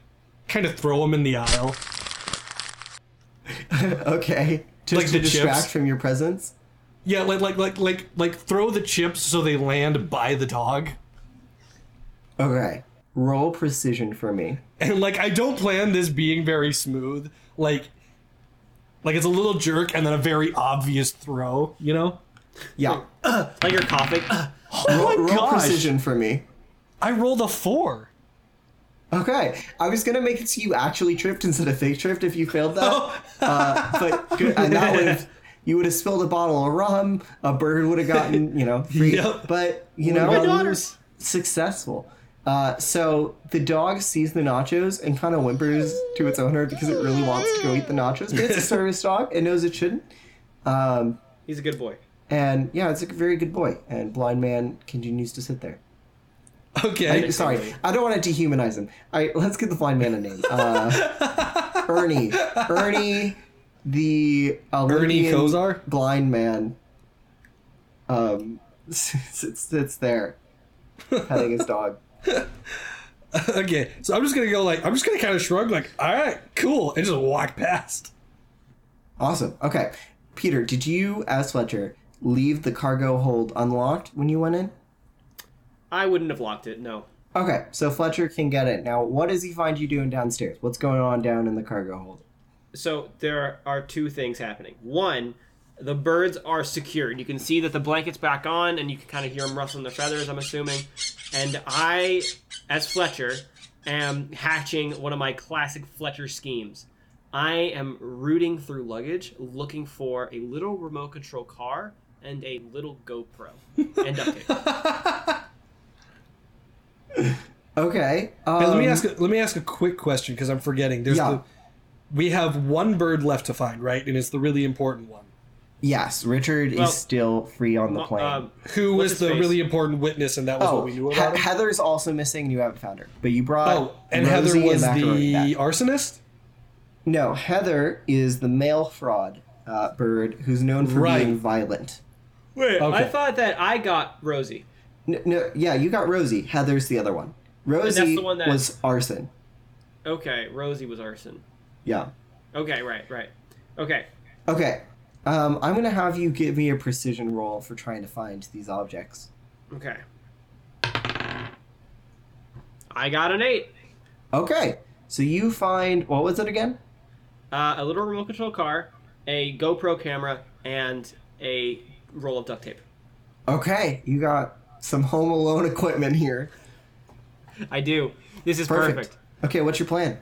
kind of throw them in the aisle. Okay. Just Like to distract chips? from your presence. Yeah, like like like like like throw the chips so they land by the dog. Okay. Roll precision for me. and like I don't plan this being very smooth. Like like it's a little jerk and then a very obvious throw, you know? Yeah. like uh, you're coughing. Uh, roll, oh roll gosh. precision for me. I rolled a 4. Okay. I was gonna make it so you actually tripped instead of fake tripped if you failed that. Oh. uh, but good, and that would have you would have spilled a bottle of rum. A bird would have gotten you know free. Yep. But you know gotten loose. successful. Uh, so the dog sees the nachos and kind of whimpers to its owner because it really wants to go eat the nachos. But it's a service dog. It knows it shouldn't. Um, He's a good boy. and yeah, it's a very good boy. And blind man continues to sit there. Okay. I, sorry, I don't want to dehumanize him. I let's give the blind man a name. Uh, Ernie. Ernie, the Olympian Kozar? blind man. Um, sits sits there, petting his dog. okay. So I'm just going to go like I'm just going to kind of shrug like, "All right, cool," and just walk past. Awesome. Okay, Peter, did you, as Fletcher, leave the cargo hold unlocked when you went in? I wouldn't have locked it. No. Okay, so Fletcher can get it. Now, what does he find you doing downstairs? What's going on down in the cargo hold? So there are two things happening. One, the birds are secured. You can see that the blanket's back on, and you can kind of hear them rustling their feathers. I'm assuming. And I, as Fletcher, am hatching one of my classic Fletcher schemes. I am rooting through luggage, looking for a little remote control car and a little GoPro and duct tape. Okay. Um, Hey, let me ask a, let me ask a quick question because I'm forgetting. There's Yeah. the we have one bird left to find, right? And it's the really important one. Yes, Richard Well, is still free on the plane. um, Who was the face? really important witness, and that was oh, what we knew about him? Heather's also missing, and you haven't found her. But you brought. Oh, and Rosie Heather was Macaroni the back. arsonist. No, Heather is the mail fraud uh, bird who's known for Right. being violent. Wait, I thought that I got Rosie. No, no, yeah, you got Rosie. Heather's the other one. Rosie the one that- was arson. Okay, Rosie was arson. Yeah. Okay, right, right. Okay, Okay. Um, I'm gonna have you give me a precision roll for trying to find these objects. okay. I got an eight. Okay. So you find what was it again? Uh, a little remote control car, a GoPro camera, and a roll of duct tape. Okay, you got some Home Alone equipment here. I do. This is Perfect. perfect. Okay, what's your plan?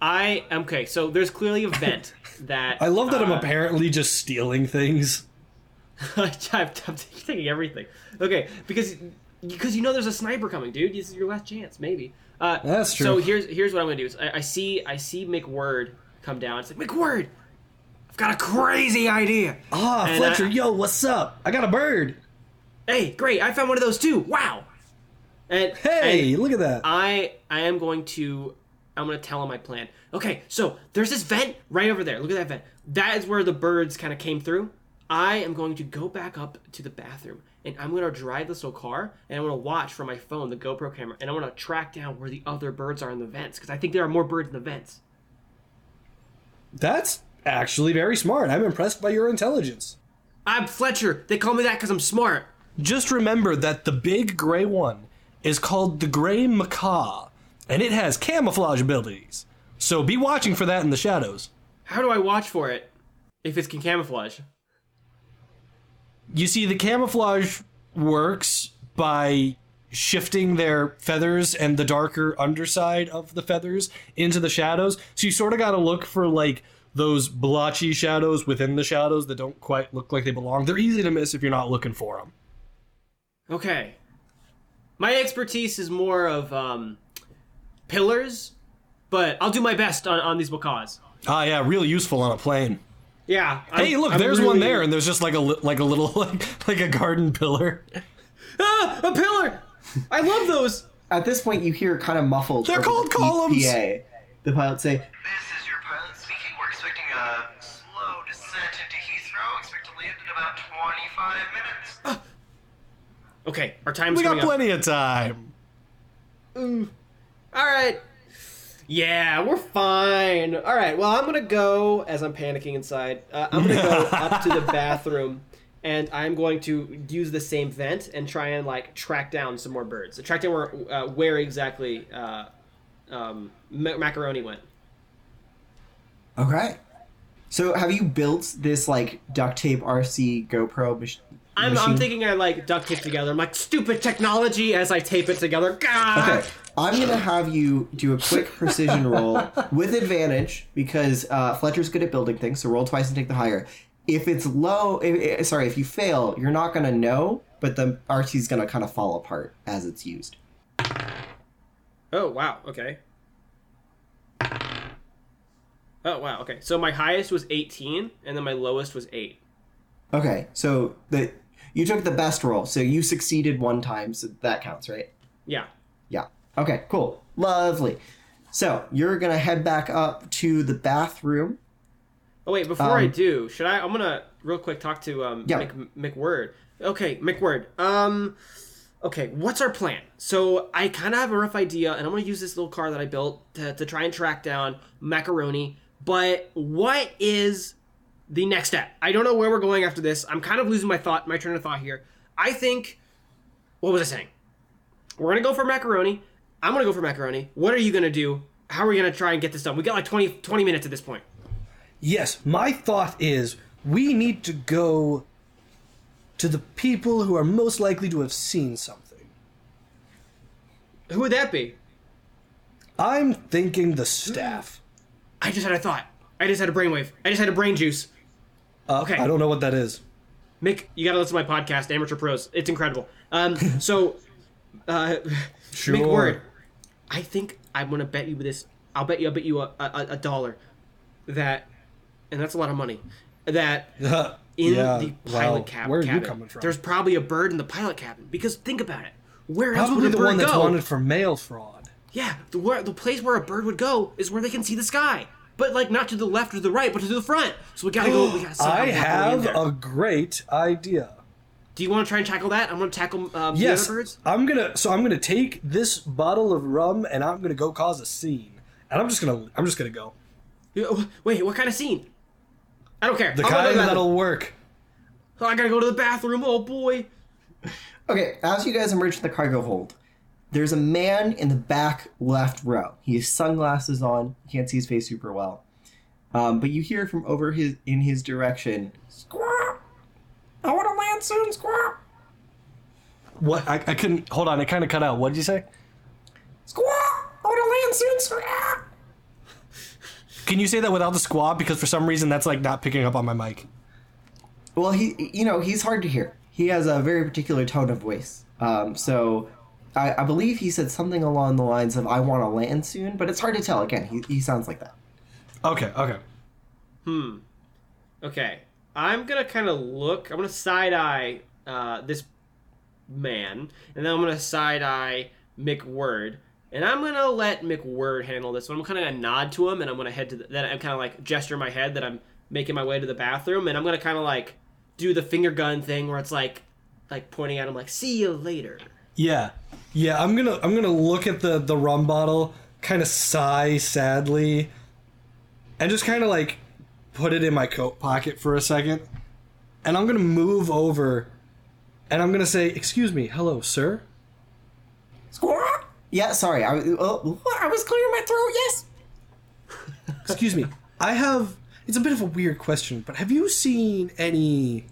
I okay. So there's clearly a vent that I love that I'm uh, apparently just stealing things. I'm, I'm taking everything. Okay, because because you know there's a sniper coming, dude. This is your last chance, maybe. Uh, That's true. So here's here's what I'm gonna do. Is I, I see I see McWord come down. It's like McWord, I've got a crazy idea. Ah, And Fletcher, I- yo, what's up? I got a bird. Hey, great! I found one of those too. Wow. And Hey, and look at that. I I am going to I'm gonna tell him my plan. Okay, so there's this vent right over there. Look at that vent. That is where the birds kind of came through. I am going to go back up to the bathroom and I'm gonna drive this little car and I'm gonna watch from my phone the GoPro camera and I'm gonna track down where the other birds are in the vents because I think there are more birds in the vents. That's actually very smart. I'm impressed by your intelligence. I'm Fletcher. They call me that because I'm smart. Just remember that the big gray one is called the gray macaw, and it has camouflage abilities. So be watching for that in the shadows. How do I watch for it if it can camouflage? You see, the camouflage works by shifting their feathers and the darker underside of the feathers into the shadows. So you sort of got to look for like those blotchy shadows within the shadows that don't quite look like they belong. They're easy to miss if you're not looking for them. Okay. My expertise is more of um, pillars, but I'll do my best on, on these macaws. Ah, yeah, real useful on a plane. Yeah. Hey, I'm- look, I'm there's one there, and there's just like a like a little like, like a garden pillar. Ah, a pillar! I love those! At this point, you hear kind of muffled. They're called the columns. PA, the pilot say, This is your pilot speaking. We're expecting a slow descent into Heathrow. Expect to land in about 25 minutes. Okay, our time's We got coming up. plenty of time. All right. Yeah, we're fine. All right. Well, I'm gonna go as I'm panicking inside. Uh, I'm gonna go up to the bathroom, and I'm going to use the same vent and try and like track down some more birds. Track down where uh, where exactly uh, um, Ma- macaroni went. "Okay." So, have you built this like duct tape RC GoPro mach- I'm. I'm thinking I like duct tape together. I'm like stupid technology as I tape it together. Gah! Okay, I'm gonna have you do a quick precision roll with advantage because uh, Fletcher's good at building things. So roll twice and take the higher. If it's low, i i- sorry, if you fail, you're not gonna know, but the RC's gonna kind of fall apart as it's used. Oh wow. Okay. Oh wow. Okay. So my highest was 18, and then my lowest was eight. Okay, so the you took the best roll, so you succeeded one time, so that counts, right? Yeah. Yeah. Okay, cool. Lovely. So you're gonna head back up to the bathroom. Oh wait, before I Um, do, should I? I'm gonna real quick talk to um Yeah. Mick, McWord. Okay, McWord. Um, okay, what's our plan? So I kind of have a rough idea, and I'm gonna use this little car that I built to, to try and track down Macaroni. But what is the next step? I don't know where we're going after this. I'm kind of losing my thought, my train of thought here. I think. What was I saying? We're gonna go for Macaroni. I'm gonna go for Macaroni. What are you gonna do? How are we gonna try and get this done? We got like 20, 20 minutes at this point. Yes, my thought is we need to go to the people who are most likely to have seen something. Who would that be? I'm thinking the staff. I just had a thought. I just had a brainwave. I just had a brain juice. Uh, Okay. I don't know what that is. Mick, you gotta listen to my podcast, Amateur Prose. It's incredible. Um, so, uh, Sure. McWord, I think I'm gonna bet you this. I'll bet you. I'll bet you a, a, a dollar that, and that's a lot of money. That in Yeah, the well, pilot cab- where are you cabin, coming from? there's probably a bird in the pilot cabin. Because think about it. Where else Probably would a the bird one that's go? wanted for mail fraud. Yeah, the where, the place where a bird would go is where they can see the sky, but like not to the left or the right, but to the front. So we gotta go. We gotta somehow I work our way in have a great idea. Do you want to try and tackle that? I'm gonna tackle um, the Yes, other birds. I'm gonna. So I'm gonna take this bottle of rum and I'm gonna go cause a scene. And I'm just gonna. I'm just gonna go. Wait, what kind of scene? I don't care. The I'm gonna go kind that'll work. Oh, I gotta go to the bathroom. Oh boy. Okay, as you guys emerge from the cargo hold, there's a man in the back left row. He has sunglasses on. You can't see his face super well. Um, but you hear from over his in his direction. Squawk! I want to land soon, squawk! What? I, I couldn't. Hold on, it kind of cut out. What did you say? Squawk! I want to land soon, squawk! Can you say that without the squab? Because for some reason that's like not picking up on my mic. Well, he, you know, he's hard to hear. He has a very particular tone of voice. Um, so, I, I believe he said something along the lines of "I want to land soon," but it's hard to tell. Again, he, he sounds like that. Okay, okay. Hmm. Okay, I'm gonna kind of look. I'm gonna side eye uh, this man, and then I'm gonna side eye McWord, and I'm gonna let McWord handle this one. I'm kind of gonna nod to him, and I'm gonna head to the, then I'm kind of like gesture my head that I'm making my way to the bathroom, and I'm gonna kind of like do the finger gun thing where it's like like pointing at him like "See you later." Yeah, yeah. I'm gonna. I'm gonna look at the the rum bottle, kind of sigh sadly, and just kind of like put it in my coat pocket for a second, and I'm gonna move over, and I'm gonna say, "Excuse me, hello, sir." Squawk! Yeah, sorry. I, oh, I was clearing my throat. Yes. Excuse me. I have. It's a bit of a weird question, but have you seen any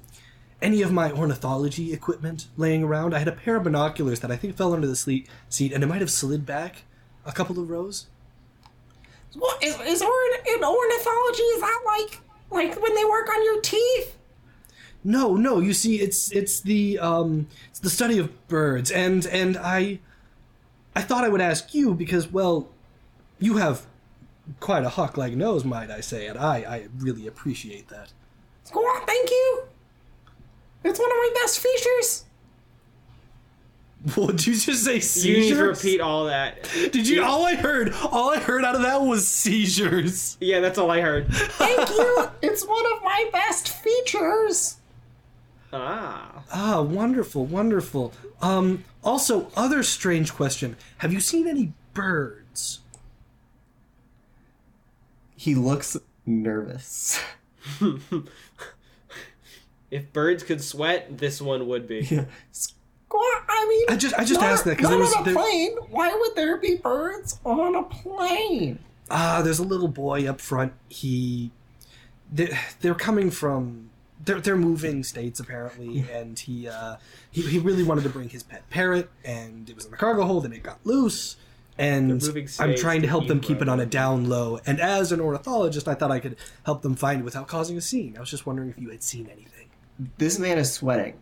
any of my ornithology equipment laying around? I had a pair of binoculars that I think fell under the sleet seat, and it might have slid back a couple of rows. What is is orn- in ornithology? Is that like like when they work on your teeth? No, no. You see, it's it's the um it's the study of birds, and and I I thought I would ask you because well, you have quite a hawk-like nose, might I say, and I I really appreciate that. Squawk, thank you. It's one of my best features. What did you just say? Seizures? You need to repeat all that. Did you? All I heard, all I heard out of that was seizures. Yeah, that's all I heard. Thank you. it's one of my best features. Ah. Ah, wonderful, wonderful. Um, also, other strange question: Have you seen any birds? He looks nervous. If birds could sweat, this one would be. Squawk, I mean, I just- I just not- asked that 'cause not there was- on a there- plane. Why would there be birds on a plane? Ah, there's a little boy up front. He, they're, they're coming from. They're, they're moving states apparently, and he, uh, he he really wanted to bring his pet parrot, and it was in the cargo hold, and it got loose. And I'm trying to to help them keep keep it on a down low. And as an ornithologist, I thought I could help them find it without causing a scene. I was just wondering if you had seen anything. This man is sweating,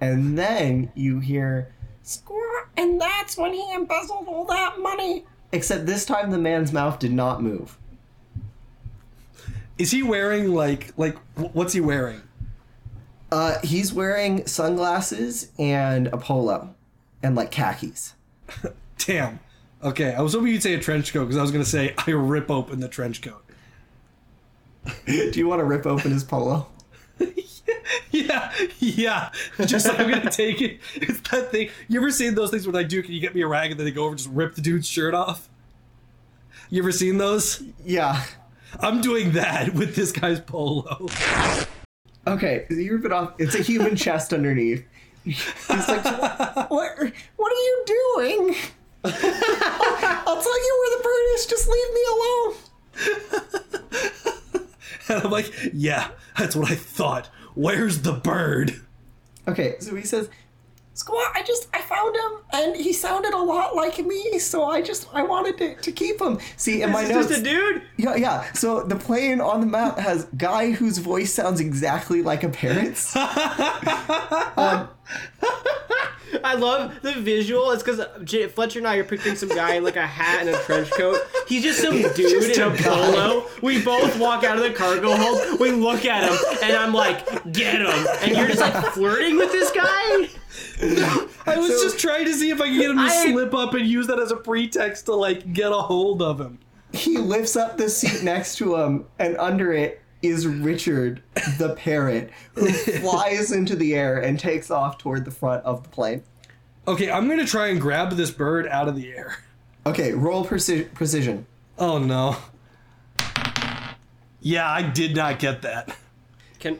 and then you hear squawk, and that's when he embezzled all that money. Except this time, the man's mouth did not move. Is he wearing like like what's he wearing? Uh, he's wearing sunglasses and a polo, and like khakis. Damn. Okay, I was hoping you'd say a trench coat because I was gonna say I rip open the trench coat. Do you want to rip open his polo? Yeah, yeah. Just like I'm gonna take it. It's that thing. You ever seen those things where they do? Can you get me a rag and then they go over and just rip the dude's shirt off? You ever seen those? Yeah. I'm doing that with this guy's polo. Okay, you rip it off. It's a human chest underneath. He's like, what? What are you doing? I'll tell you where the bird is. Just leave me alone. And I'm like, yeah, that's what I thought. Where's the bird? Okay, so he says, Squat, I just, I found him, and he sounded a lot like me, so I just, I wanted to, to keep him. See, in my This is notes, just a dude. yeah, yeah. So the plane on the map has guy whose voice sounds exactly like a parrot's. Um, I love the visual. It's because Fletcher and I are picturing some guy in like a hat and a trench coat. He's just some dude in a polo. We both walk out of the cargo hold. We look at him, and I'm like, "Get him!" And you're just like flirting with this guy. I was just trying to see if I could get him to I- slip up and use that as a pretext to like get a hold of him. he lifts up the seat next to him, and under it is Richard the parrot, who flies into the air and takes off toward the front of the plane. Okay, I'm gonna try and grab this bird out of the air. Okay, roll preci- precision. Oh no. Yeah, I did not get that. Can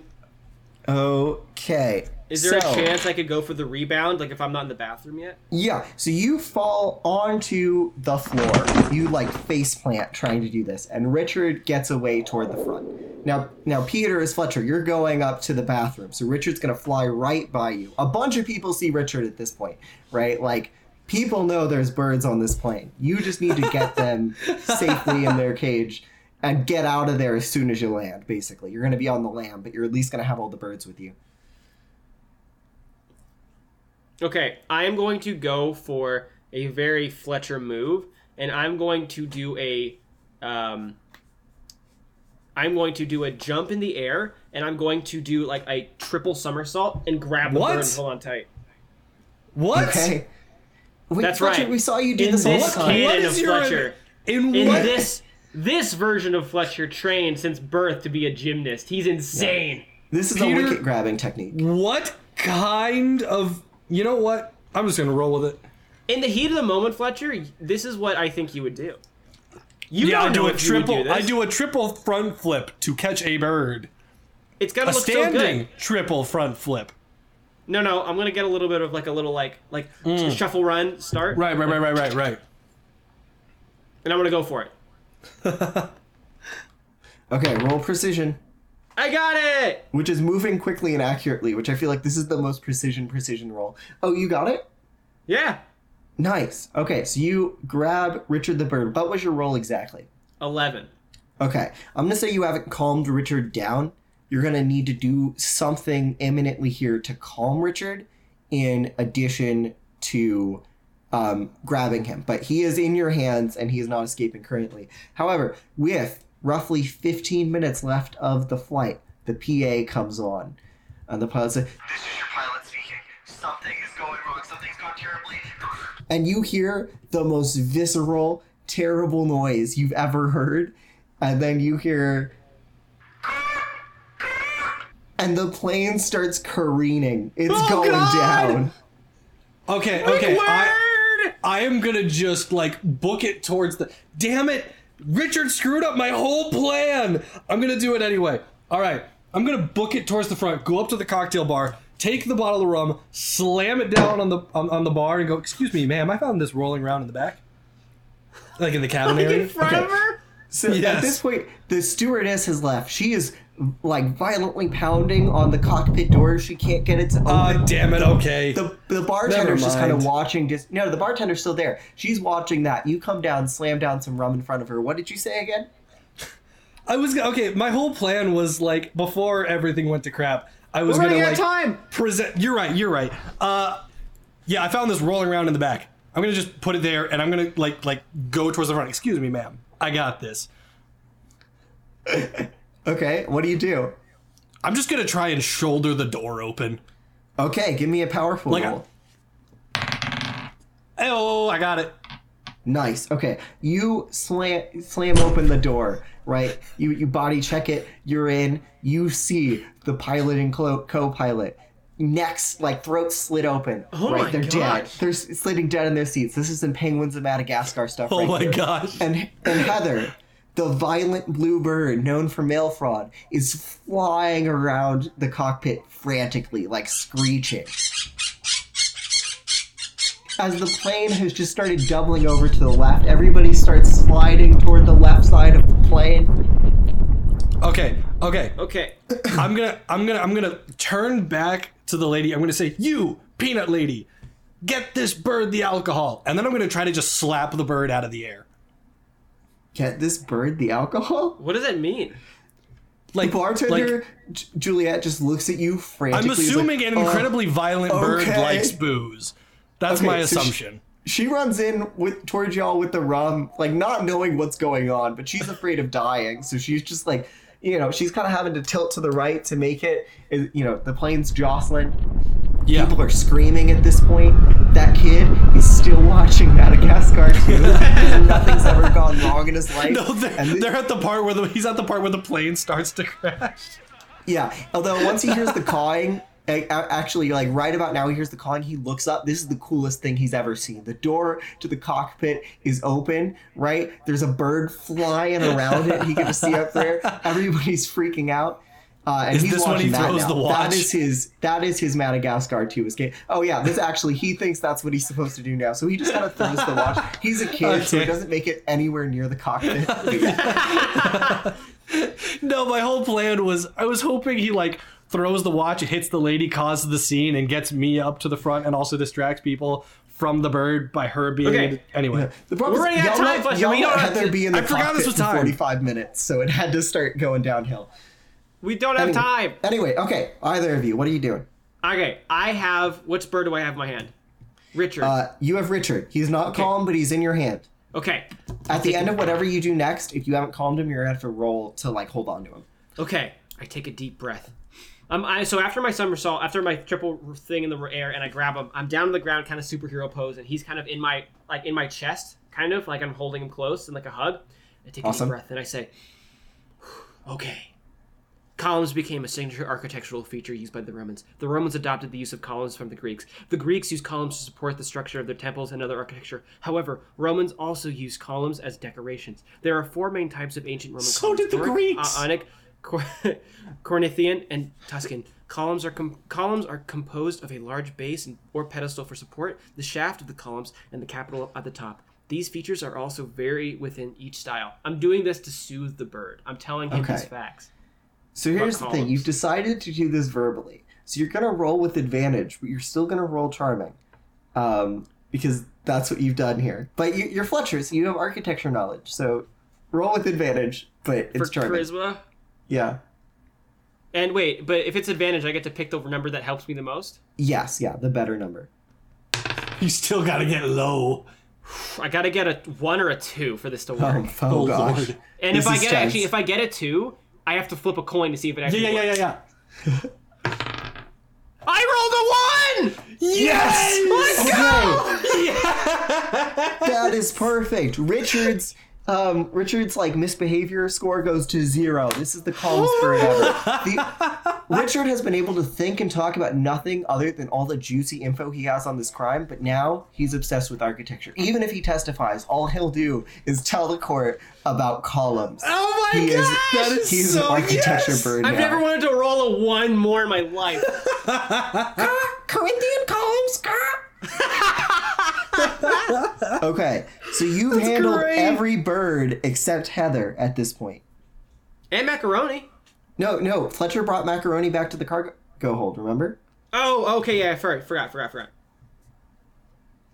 Okay. Is there so- a chance I could go for the rebound? Like if I'm not in the bathroom yet? Yeah, so you fall onto the floor. You like face plant trying to do this, and Richard gets away toward the front. Now, now Peter is Fletcher. You're going up to the bathroom, so Richard's gonna fly right by you. A bunch of people see Richard at this point, right? Like people know there's birds on this plane. You just need to get them safely in their cage and get out of there as soon as you land. Basically, you're gonna be on the land, but you're at least gonna have all the birds with you. Okay, I am going to go for a very Fletcher move, and I'm going to do a, um, I'm going to do a jump in the air, and I'm going to do like a triple somersault and grab the What? bird and hold on tight. What? Okay. Wait, That's Fletcher, right. We saw you do In this all this the time. canon What of your- Fletcher, In, in what? this this version of Fletcher trained since birth to be a gymnast. He's insane. This is Peter- a wicket grabbing technique. What kind of? You know what? I'm just gonna roll with it. In the heat of the moment, Fletcher, this is what I think you would do. You Yeah, I don't do a if you would triple. do I do a triple front flip to catch a bird. It's gonna A look so standing good. triple front flip. No, no, I'm gonna get a little bit of like a little like like mm. shuffle run start. Right, right, right, right, right, right. and I'm gonna go for it. Okay, roll precision, I got it. which is moving quickly and accurately, which I feel like this is the most precision precision roll. Oh, you got it? Yeah. Nice. Okay, so you grab Richard the bird. What was your roll exactly? Eleven. Okay, I'm gonna say you haven't calmed Richard down. You're gonna need to do something imminently here to calm Richard, in addition to um, grabbing him. But he is in your hands and he is not escaping currently. However, with roughly 15 minutes left of the flight, the PA comes on, and the pilot says, This is your pilot speaking. Something is going wrong. Something's gone terribly. and you hear the most visceral, terrible noise you've ever heard, and then you hear. And the plane starts careening. It's Oh, going God! down. Okay, okay. I, I am gonna just like book it towards the. Damn it! Richard screwed up my whole plan. I'm gonna do it anyway. All right, I'm gonna book it towards the front. Go up to the cocktail bar, take the bottle of rum, slam it down on the on, on the bar, and go. Excuse me, ma'am. I found this rolling around in the back, like in the cabin Like area. in front Okay. of her. So Yes. at this point, the stewardess has left. She is like violently pounding on the cockpit door. She can't get it to open. Ah, damn it. Okay. the the bartender's just kind of watching. Just no, the bartender's still there. She's watching that. You come down, slam down some rum in front of her. What did you say again? I was okay. My whole plan was like before everything went to crap. I was We're gonna running out like of time. present. You're right. You're right. Uh, yeah, I found this rolling around in the back. I'm gonna just put it there, and I'm gonna like like go towards the front. Excuse me, ma'am. I got this. Okay, what do you do? I'm just gonna try and shoulder the door open. Okay, give me a powerful Like, roll. Oh, I got it. Nice. Okay, you slam slam open the door. Right. You you body check it. You're in. You see the pilot and clo- co-pilot. Necks like throats slit open. Oh right. my They're dead. They're s- slitting dead in their seats. This is in Penguins of Madagascar stuff. Oh right my here. gosh. And and Heather, the violent blue bird known for mail fraud, is flying around the cockpit frantically, like screeching. As the plane has just started doubling over to the left, everybody starts sliding toward the left side of the plane. Okay. Okay. Okay. I'm gonna I'm gonna I'm gonna turn back to the lady. I'm gonna say, "You, peanut lady, get this bird the alcohol," and then I'm gonna try to just slap the bird out of the air. Get this bird the alcohol? What does that mean? Like Bartender like, J- Juliet just looks at you frantically. I'm assuming like, an "Oh." incredibly violent bird okay. likes booze. That's Okay, my so assumption. She runs in with towards y'all with the rum, like not knowing what's going on, but she's afraid of dying, so she's just like, you know, she's kind of having to tilt to the right to make it. Eh, you know, the plane's jostling. Yeah. People are screaming at this point. That kid is still watching Madagascar too. Nothing's ever gone wrong in his life. No, they're, And the- they're at the part where the he's at the part where the plane starts to crash. Yeah, although once he hears the cawing, actually, like right about now, he hears the cawing. He looks up. This is the coolest thing he's ever seen. The door to the cockpit is open. Right there's a bird flying around it. He can just see up there. Everybody's freaking out. Uh, and Is he's this when he that throws now. the watch? That is his. That is his Madagascar 2 escape. Oh yeah, this actually he thinks that's what he's supposed to do now. So he just kind of throws the watch. He's a kid, so he doesn't make it anywhere near the cockpit. No, my whole plan was I was hoping he like throws the watch, it hits the lady, causes the scene, and gets me up to the front, and also distracts people from the bird by her being. Okay. Anyway, The problem We're is running out of y'all time, let- y'all We don't let have Heather to- be in the I forgot this was for time. 45 minutes, so it had to start going downhill. We don't have Anyway- time. Anyway, okay, either of you, what are you doing? Okay, I have. Which bird do I have in my hand? Richard. Uh, you have Richard. He's not calm, but he's in your hand. okay. At the end of whatever you do next, if you haven't calmed him, you're gonna have to roll to like hold on to him. Okay. I take a deep breath. Um, I, so after my somersault, after my triple thing in the air, and I grab him, I'm down on the ground, kind of superhero pose, and he's kind of in my like in my chest, kind of like I'm holding him close and like a hug. I take a deep breath and I say, "Okay." Columns became a signature architectural feature used by the Romans. The Romans adopted the use of columns from the Greeks. The Greeks used columns to support the structure of their temples and other architecture. However, Romans also used columns as decorations. There are four main types of ancient Roman So columns. did the Doric, Greeks! Uh, Ionic, Cor- Corinthian, and Tuscan. Columns are com- columns are composed of a large base and, or pedestal for support, the shaft of the columns, and the capital at the top. these features are also very within each style. I'm doing this to soothe the bird. I'm telling him these Okay. facts. So here's the thing: you've decided to do this verbally, so you're gonna roll with advantage, but you're still gonna roll charming, um, because that's what you've done here. But you, you're Fletcher, so you have architecture knowledge, so roll with advantage, but For it's charming. charisma. Yeah. And wait, but if it's advantage, I get to pick the number that helps me the most. Yes. Yeah. The better number. You still gotta get low. I gotta get a one or a two for this to work. Oh, oh, Oh, gosh. Lord. and this if I get tense. actually, if I get a two, I have to flip a coin to see if it actually Yeah, yeah, works. yeah, yeah, yeah. I rolled a one. Yes! Let's Okay. that is perfect. Richard's um, Richard's like misbehavior score goes to zero. This is the calmest bird ever. The- Richard has been able to think and talk about nothing other than all the juicy info he has on this crime, but now he's obsessed with architecture. Even if he testifies, all he'll do is tell the court about columns. Oh my He is! That is he's so an architecture yes! bird I've now. never wanted to roll a one more in my life. Corinthian columns. okay, so you've handled great. every bird except Heather at this point. and macaroni. No, no, Fletcher brought macaroni back to the cargo hold. Remember? Oh, okay, yeah, I forgot, forgot, forgot, forgot.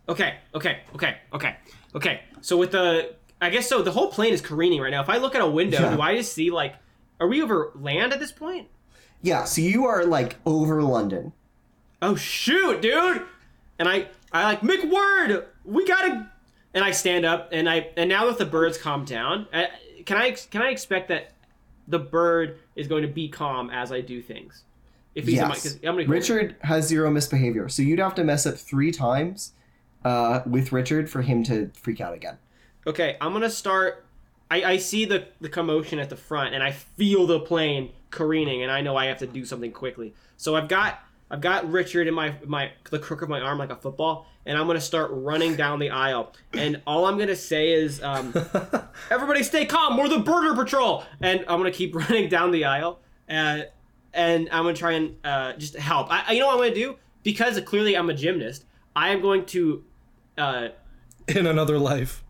Okay, okay, okay, okay, okay. So with the, I guess so. The whole plane is careening right now. If I look at a window, Yeah. do I just see like, are we over land at this point? Yeah. So you are like over London. Oh shoot, dude! And I, I like McWord. We gotta. And I stand up, and I, and now that the birds calm down, can I, can I expect that the bird is going to be calm as I do things? If he's in my, Yes. 'cause I'm gonna Richard has zero misbehavior, so you'd have to mess up three times uh, with Richard for him to freak out again. Okay, I'm gonna start. I, I see the, the commotion at the front, and I feel the plane careening, and I know I have to do something quickly. So I've got I've got Richard in my my the crook of my arm like a football, and I'm gonna start running down the aisle. And all I'm gonna say is, um, "Everybody, stay calm. We're the Burger Patrol." And I'm gonna keep running down the aisle, uh, and I'm gonna try and uh, just help. I, I- you know what I'm gonna do because clearly I'm a gymnast. I am going to. Uh, In another life.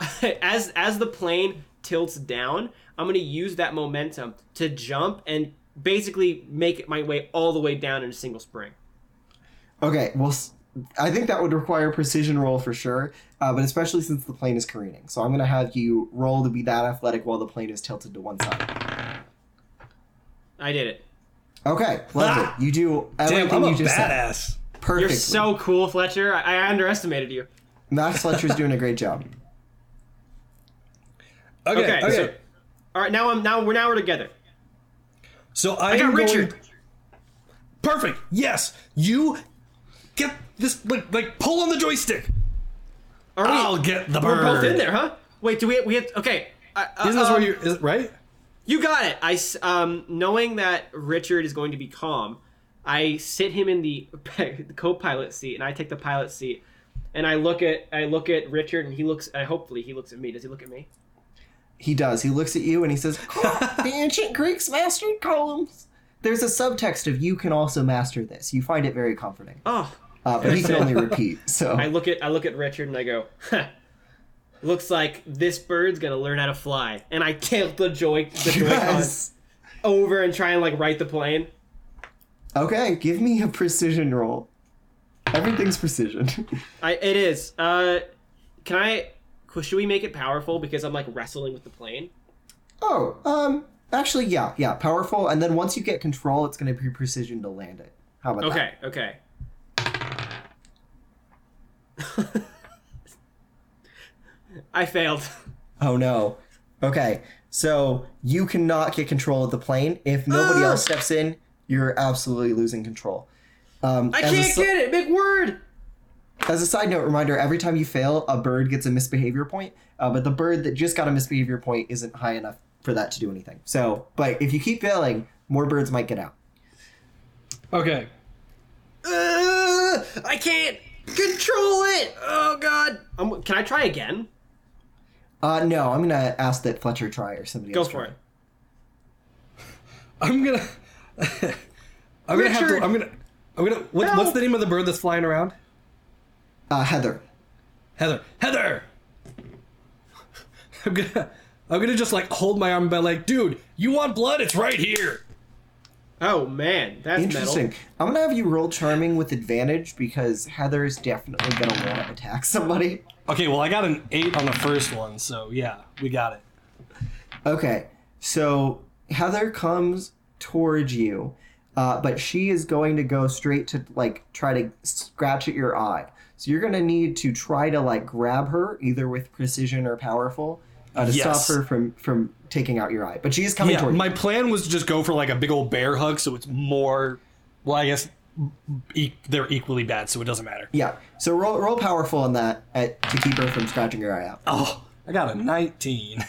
as as the plane tilts down, I'm gonna use that momentum to jump and basically make my way all the way down in a single spring. Okay, well, I think that would require a precision roll for sure, uh, but especially since the plane is careening. So I'm going to have you roll to be that athletic while the plane is tilted to one side. I did it. Okay, lovely. You do Damn, everything I'm a you just said badass. perfectly. You're so cool, Fletcher. I, I underestimated you. Max Fletcher's doing a great job. Okay, Okay, okay. so all right, now I'm now we're now we're together. So I, I got am going- Richard. Perfect. Yes, you get this. Like, like pull on the joystick. Are we? I'll get the bird. we're both in there, huh? Wait, do we? We have okay. Uh, Isn't this um, where you? Is, right? You got it. I um knowing that Richard is going to be calm, I sit him in the, the co-pilot seat and I take the pilot seat, and I look at I look at Richard and he looks. Uh, hopefully he looks at me. Does he look at me? He does. He looks at you and he says, The ancient Greeks mastered columns. There's a subtext of you can also master this. You find it very comforting. Oh, Uh, but he can only repeat. So I look at I look at Richard and I go, huh, looks like this bird's gonna learn how to fly. And I tilt the joy the Yes. over and try and like right the plane. Okay, give me a precision roll. Everything's precision. I it is. Uh, can I? Should we make it powerful because I'm like wrestling with the plane? oh, um, actually, yeah, yeah, powerful. And then once you get control, it's going to be precision to land it. How about that? Okay, okay. I failed. Oh no. Okay, so you cannot get control of the plane. If nobody Ah! else steps in, you're absolutely losing control. Um, I can't get it. Big word. As a side note reminder, every time you fail, a bird gets a misbehavior point. Uh, but the bird that just got a misbehavior point isn't high enough for that to do anything. So, but if you keep failing, more birds might get out. Okay. Uh, I can't control it. Oh God. Um, can I try again? Uh, no, I'm gonna ask that Fletcher try or somebody Go else for try. it. I'm gonna. I'm gonna have Richard! to. I'm gonna. I'm gonna. What, what's the name of the bird that's flying around? Uh, Heather. Heather. Heather. I'm gonna, I'm gonna just like hold my arm and be like, dude, you want blood? It's right here. Oh man, that's Interesting. metal. I'm gonna have you roll charming with advantage because Heather is definitely gonna want to attack somebody. Okay, well I got an eight on the first one, so yeah, we got it. Okay, so Heather comes towards you, uh, but she is going to go straight to like try to scratch at your eye. So you're gonna need to try to like grab her either with precision or powerful uh, to Yes. stop her from from taking out your eye. But she is coming Yeah, towards my you. plan was to just go for like a big old bear hug, so it's more. Well, I guess e- they're equally bad, so it doesn't matter. Yeah. So roll roll powerful on that at, to keep her from scratching your eye out. Oh, I got a 19.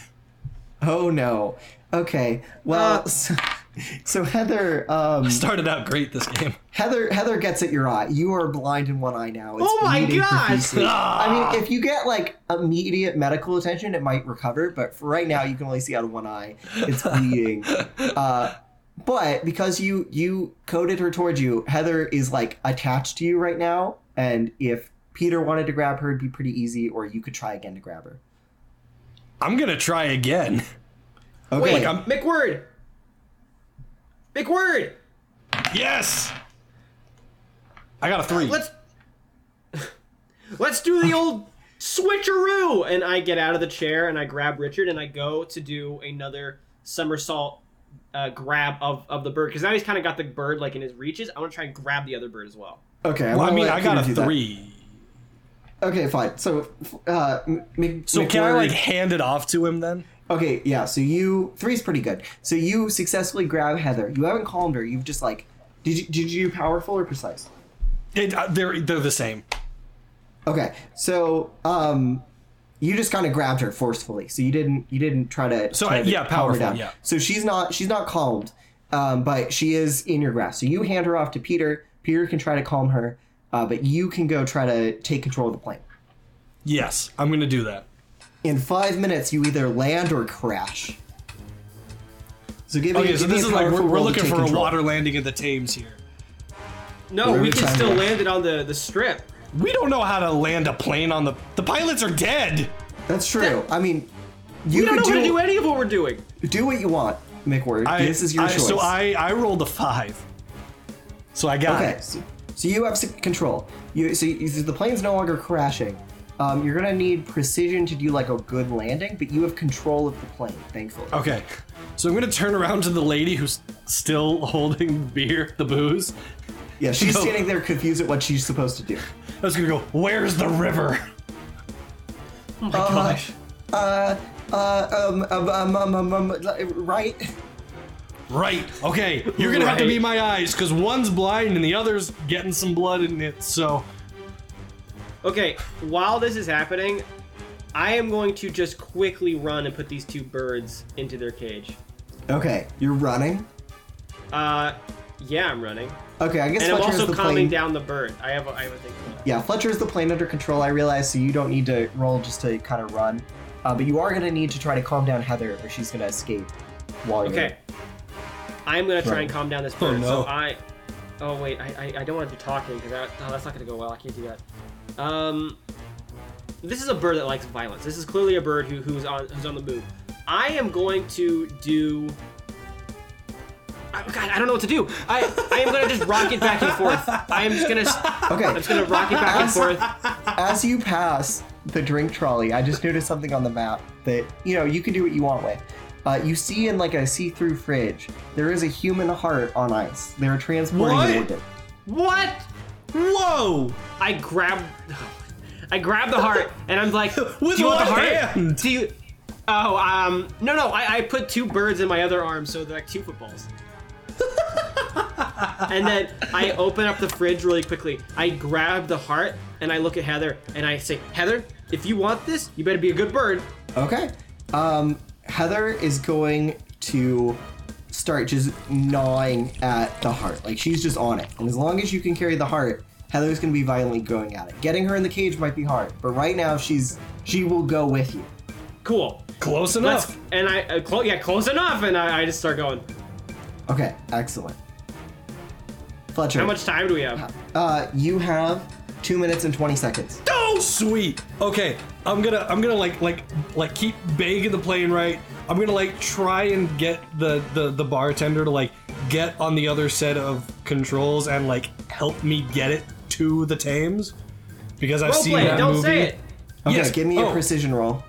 Oh no. Okay. Well, Uh. so, so Heather, um, Started out great this game. Heather, Heather gets at your eye. You are blind in one eye now. It's Oh my bleeding gosh! profusely. I mean, if you get like immediate medical attention, it might recover. But for right now, you can only see out of one eye. It's bleeding. uh, but because you you coded her towards you, Heather is like attached to you right now. And if Peter wanted to grab her, it'd be pretty easy. Or you could try again to grab her. I'm gonna try again. Okay. Wait, I'm- McWord. word. Yes! I got a three. Let's let's do the old switcheroo. And I get out of the chair and I grab Richard and I go to do another somersault uh, grab of, of the bird because now he's kind of got the bird like in his reaches. I want to try and grab the other bird as well. okay. well, I mean, I got a do that. three. Okay, fine. So, uh, M- M- So can I like hand it off to him then? Okay, yeah. So you three's pretty good. So you successfully grab Heather. You haven't calmed her. You've just like, did you did you do powerful or precise? It, uh, they're they're the same. Okay, so um, you just kind of grabbed her forcefully. So you didn't you didn't try to So, try to yeah, powerful, yeah. So she's not she's not calmed, um, but she is in your grasp. So you hand her off to Peter. Peter can try to calm her, uh, but you can go try to take control of the plane. Yes, I'm gonna do that. In five minutes, you either land or crash. So give me. Okay, so give me this a is like we're, we're looking take for a water landing in the Thames here. No, Whatever we can still it is. land it on the the strip. We don't know how to land a plane on the. The pilots are dead. That's true. I mean, you We don't could know how to do, do any of what we're doing. do what you want, McWord. I, this is your I- choice. So I I rolled a five. So I got okay. it. So, so you have control. You so you, the plane's no longer crashing. Um, you're gonna need precision to do like a good landing, but you have control of the plane, thankfully. Okay. So I'm gonna turn around to the lady who's still holding the beer, the booze. Yeah, she's Go. standing there confused at what she's supposed to do. I was gonna go. Where's the river? Oh my gosh. Uh, uh, um, um, um, um, um, um, right? Right. Okay. You're gonna have to Right. be my eyes because one's blind and the other's getting some blood in it. So Okay, while this is happening, I am going to just quickly run and put these two birds into their cage. Okay, you're running. Uh, yeah, I'm running, Okay, I guess and I'm Fletcher's also the calming plane. down the bird. I have a, I have a thing. For that. Yeah, Fletcher's the plane under control. I realize, so you don't need to roll just to kind of run. Uh, but you are gonna need to try to calm down Heather, or she's gonna escape. While you're Okay, I'm gonna try Right. and calm down this bird. Oh, no. So I, oh wait, I, I, I don't want to be talking because that, oh, that's not gonna go well. I can't do that. Um, this is a bird that likes violence. This is clearly a bird who, who's on who's on the move. I am going to do. Oh, God, I don't know what to do. I, I am gonna just rock it back and forth. I am just gonna Okay. I'm just gonna rock it back and forth. As you pass the drink trolley, I just noticed something on the map that you know you can do what you want with. Uh, you see in like a see-through fridge, there is a human heart on ice. They're transporting What? organ. What? Whoa! I grab, I grab the heart, and I'm like, With "Do you want the one heart? hand. Do you?" Oh, um, no, no. I, I put two birds in my other arm, so they're like two footballs. and then I open up the fridge really quickly. I grab the heart, and I look at Heather, and I say, "Heather, if you want this, you better be a good bird." Okay. Um, Heather is going to start just gnawing at the heart. Like she's just on it. And as long as you can carry the heart, Heather's going to be violently going at it. Getting her in the cage might be hard, but right now she's she will go with you. Cool. Close Let's. enough. And I, uh, clo- yeah, close enough, and I, I just start going. Okay, excellent. Fletcher, How much time do we have? Uh, you have Two minutes and 20 seconds. Oh, sweet. Okay, I'm gonna, I'm gonna like, like, like keep begging the plane right. I'm gonna like try and get the the the bartender to like get on the other set of controls and like help me get it to the Thames because I've seen Roleplay, that don't movie. say it. Okay, Yes. give me a Oh. precision roll.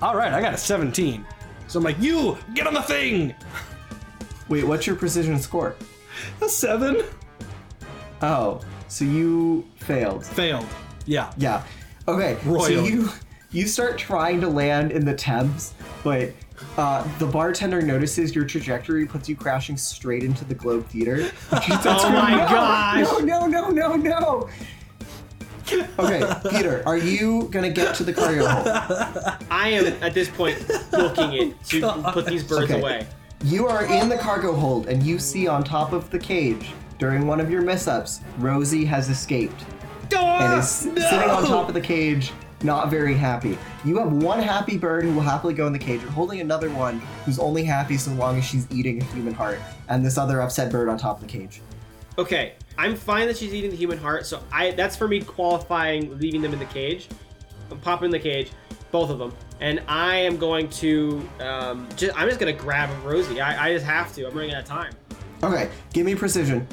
All right, I got a 17. So I'm like, you get on the thing. Wait, what's your precision score? A seven. Oh, so you failed. Failed. Yeah. Yeah. Okay. So Royally. you you start trying to land in the Thames, but uh, the bartender notices your trajectory puts you crashing straight into the Globe Theater. Oh my gosh. No, no, no, no, no. Okay, Peter, are you gonna get to the cargo hold? I am at this point booking it to put these birds Okay. away. You are in the cargo hold, and you see on top of the cage during one of your mess-ups, Rosie has escaped and is sitting on top of the cage, not very happy. You have one happy bird who will happily go in the cage. You're holding another one who's only happy so long as she's eating a human heart, and this other upset bird on top of the cage. Okay, I'm fine that she's eating the human heart, so I that's for me qualifying leaving them in the cage. I'm popping in the cage, both of them, and I am going to um, just I'm just gonna grab Rosie. I, I just have to. I'm running out of time. Okay, give me precision.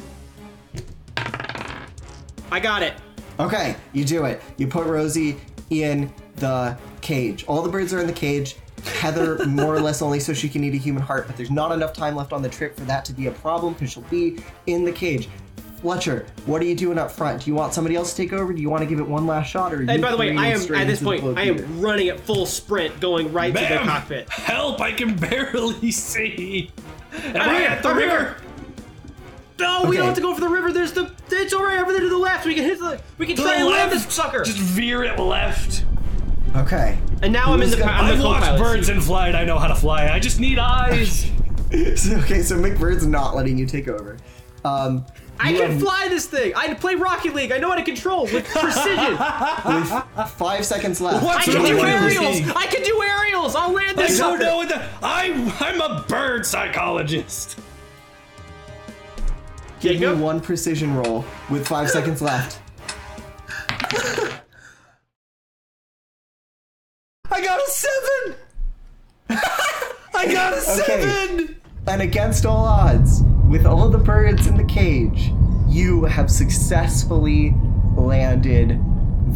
I got it. Okay, you do it. You put Rosie in the cage. All the birds are in the cage. Heather, more or less, only so she can eat a human heart, but there's not enough time left on the trip for that to be a problem because she'll be in the cage. Fletcher, what are you doing up front? Do you want somebody else to take over? Do you want to give it one last shot? Or are And you by the way, three I am at this point I am running at full sprint, going right to the cockpit. Help! I can barely see. Am I'm I here, at the I'm here. River? No, we don't have to go for the river. There's the it's over over there to the left. We can hit the we can To try the and land this sucker. Just veer it left. Okay. And now I'm in the Who's gonna- I'm I've the watched birds seat. in flight. I know how to fly. I just need eyes. So- okay, so McBird's not letting you take over. Um, I can have- fly this thing. I play Rocket League. I know how to control with precision. with five seconds left. What? I can do are aerials. I can do aerials. I'll land I this don't know what the. I I'm a bird psychologist. Give me one precision roll with five seconds left. I got a seven. I got a Okay. seven. And against all odds, with all the birds in the cage, you have successfully landed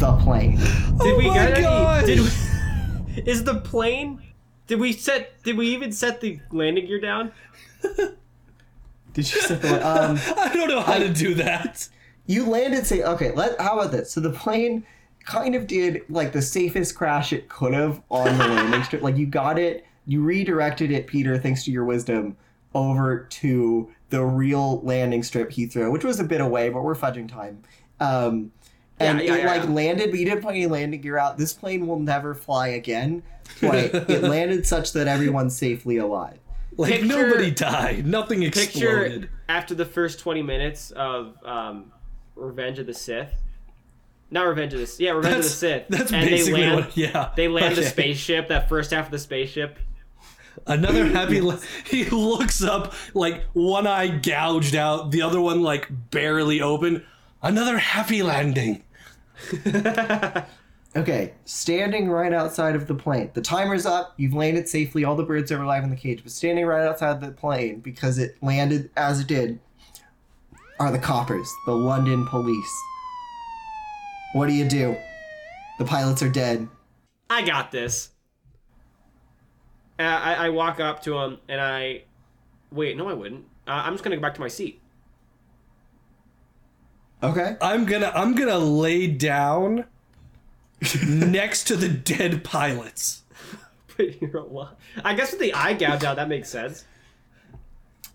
the plane. Did oh we Oh my get any? Did we, is the plane? Did we set? Did we even set the landing gear down? Did you set the um I don't know how to do that. you landed say okay, let how about this? So the plane kind of did like the safest crash it could have on the landing strip. Like you got it, you redirected it, Peter, thanks to your wisdom, over to the real landing strip Heathrow, which was a bit away, but we're fudging time. Um and Yeah, yeah, it yeah, like landed, but you didn't put any landing gear out. This plane will never fly again. But it landed such that everyone's safely alive. Like Picture- nobody died. Nothing Picture exploded. after the first twenty minutes of um, Revenge of the Sith. Not Revenge of the Sith. Yeah, Revenge of the Sith. that's and basically they land, what- yeah. They land the spaceship. That first half of the spaceship. Another happy. he looks up, like one eye gouged out, the other one like barely open. Another happy landing. Okay, standing right outside of the plane. The timer's up. You've landed safely. All the birds are alive in the cage. But standing right outside the plane, because it landed as it did, are the coppers, the London police. What do you do? The pilots are dead. I got this. Uh, I, I walk up to him and I. Wait, no, I wouldn't. Uh, I'm just gonna go back to my seat. Okay. I'm gonna I'm gonna lay down next to the dead pilots. But you're alive. I guess with the eye gouge out, that makes sense.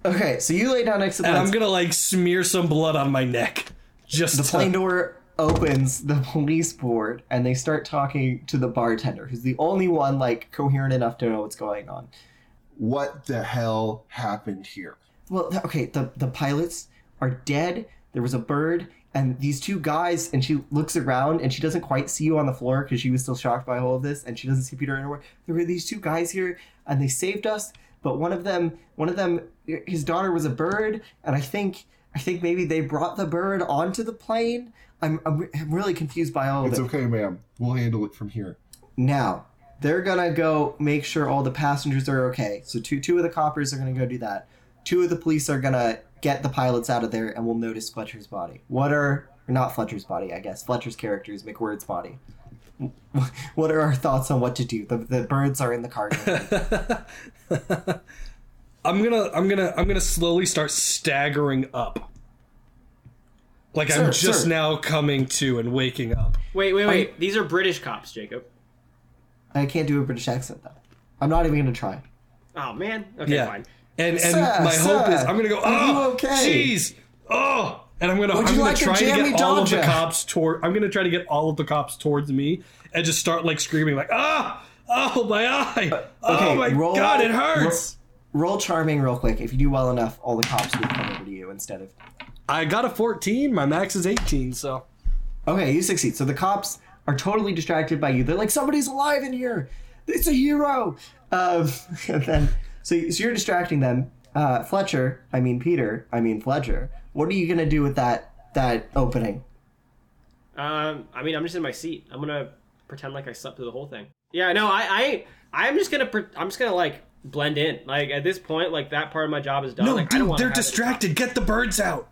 Okay, so you lay down next to the And I'm plane. gonna like smear some blood on my neck. Just The to- plane door opens the police board and they start talking to the bartender, who's the only one like coherent enough to know what's going on. What the hell happened here? Well, th- okay, the the pilots are dead. There was a bird, and these two guys. And she looks around, and she doesn't quite see you on the floor because she was still shocked by all of this, and she doesn't see Peter anywhere. There were these two guys here, and they saved us. But one of them, one of them, his daughter was a bird, and I think, I think maybe they brought the bird onto the plane. I'm, I'm, I'm really confused by all of It's it. It's okay, ma'am. We'll handle it from here. Now, they're gonna go make sure all the passengers are okay. So two two of the coppers are gonna go do that. Two of the police are gonna get the pilots out of there and we'll notice Fletcher's body. What are or not Fletcher's body, I guess. Fletcher's character is McWord's body. What are our thoughts on what to do? The, the birds are in the cargo. I'm gonna I'm gonna I'm gonna slowly start staggering up. Like I'm just sir. now coming to and waking up. Wait, wait, wait. These are British cops, Jacob. I can't do a British accent though. I'm not even gonna try. Oh man. Okay, Yeah. fine. And and Sir, my hope is I'm gonna go, oh okay?" jeez. Oh and I'm gonna Would I'm gonna like try to get all of the cops toward I'm gonna try to get all of the cops towards me and just start like screaming like ah oh my eye Okay, oh my roll- god it hurts Roll charming real quick. If you do well enough, all the cops will come over to you instead of I got a 14 my max is 18 so Okay, you succeed. So the cops are totally distracted by you. They're like, somebody's alive in here. It's a hero. Um, and then, so, so you're distracting them. Uh, Fletcher, I mean Peter, I mean Fletcher. What are you gonna do with that that opening? Um, I mean, I'm just in my seat. I'm gonna pretend like I slept through the whole thing. Yeah, no, I, I, I'm just gonna, pre- I'm just gonna like blend in. Like at this point, like that part of my job is done. no like, I don't dude they're have it- distracted get the birds out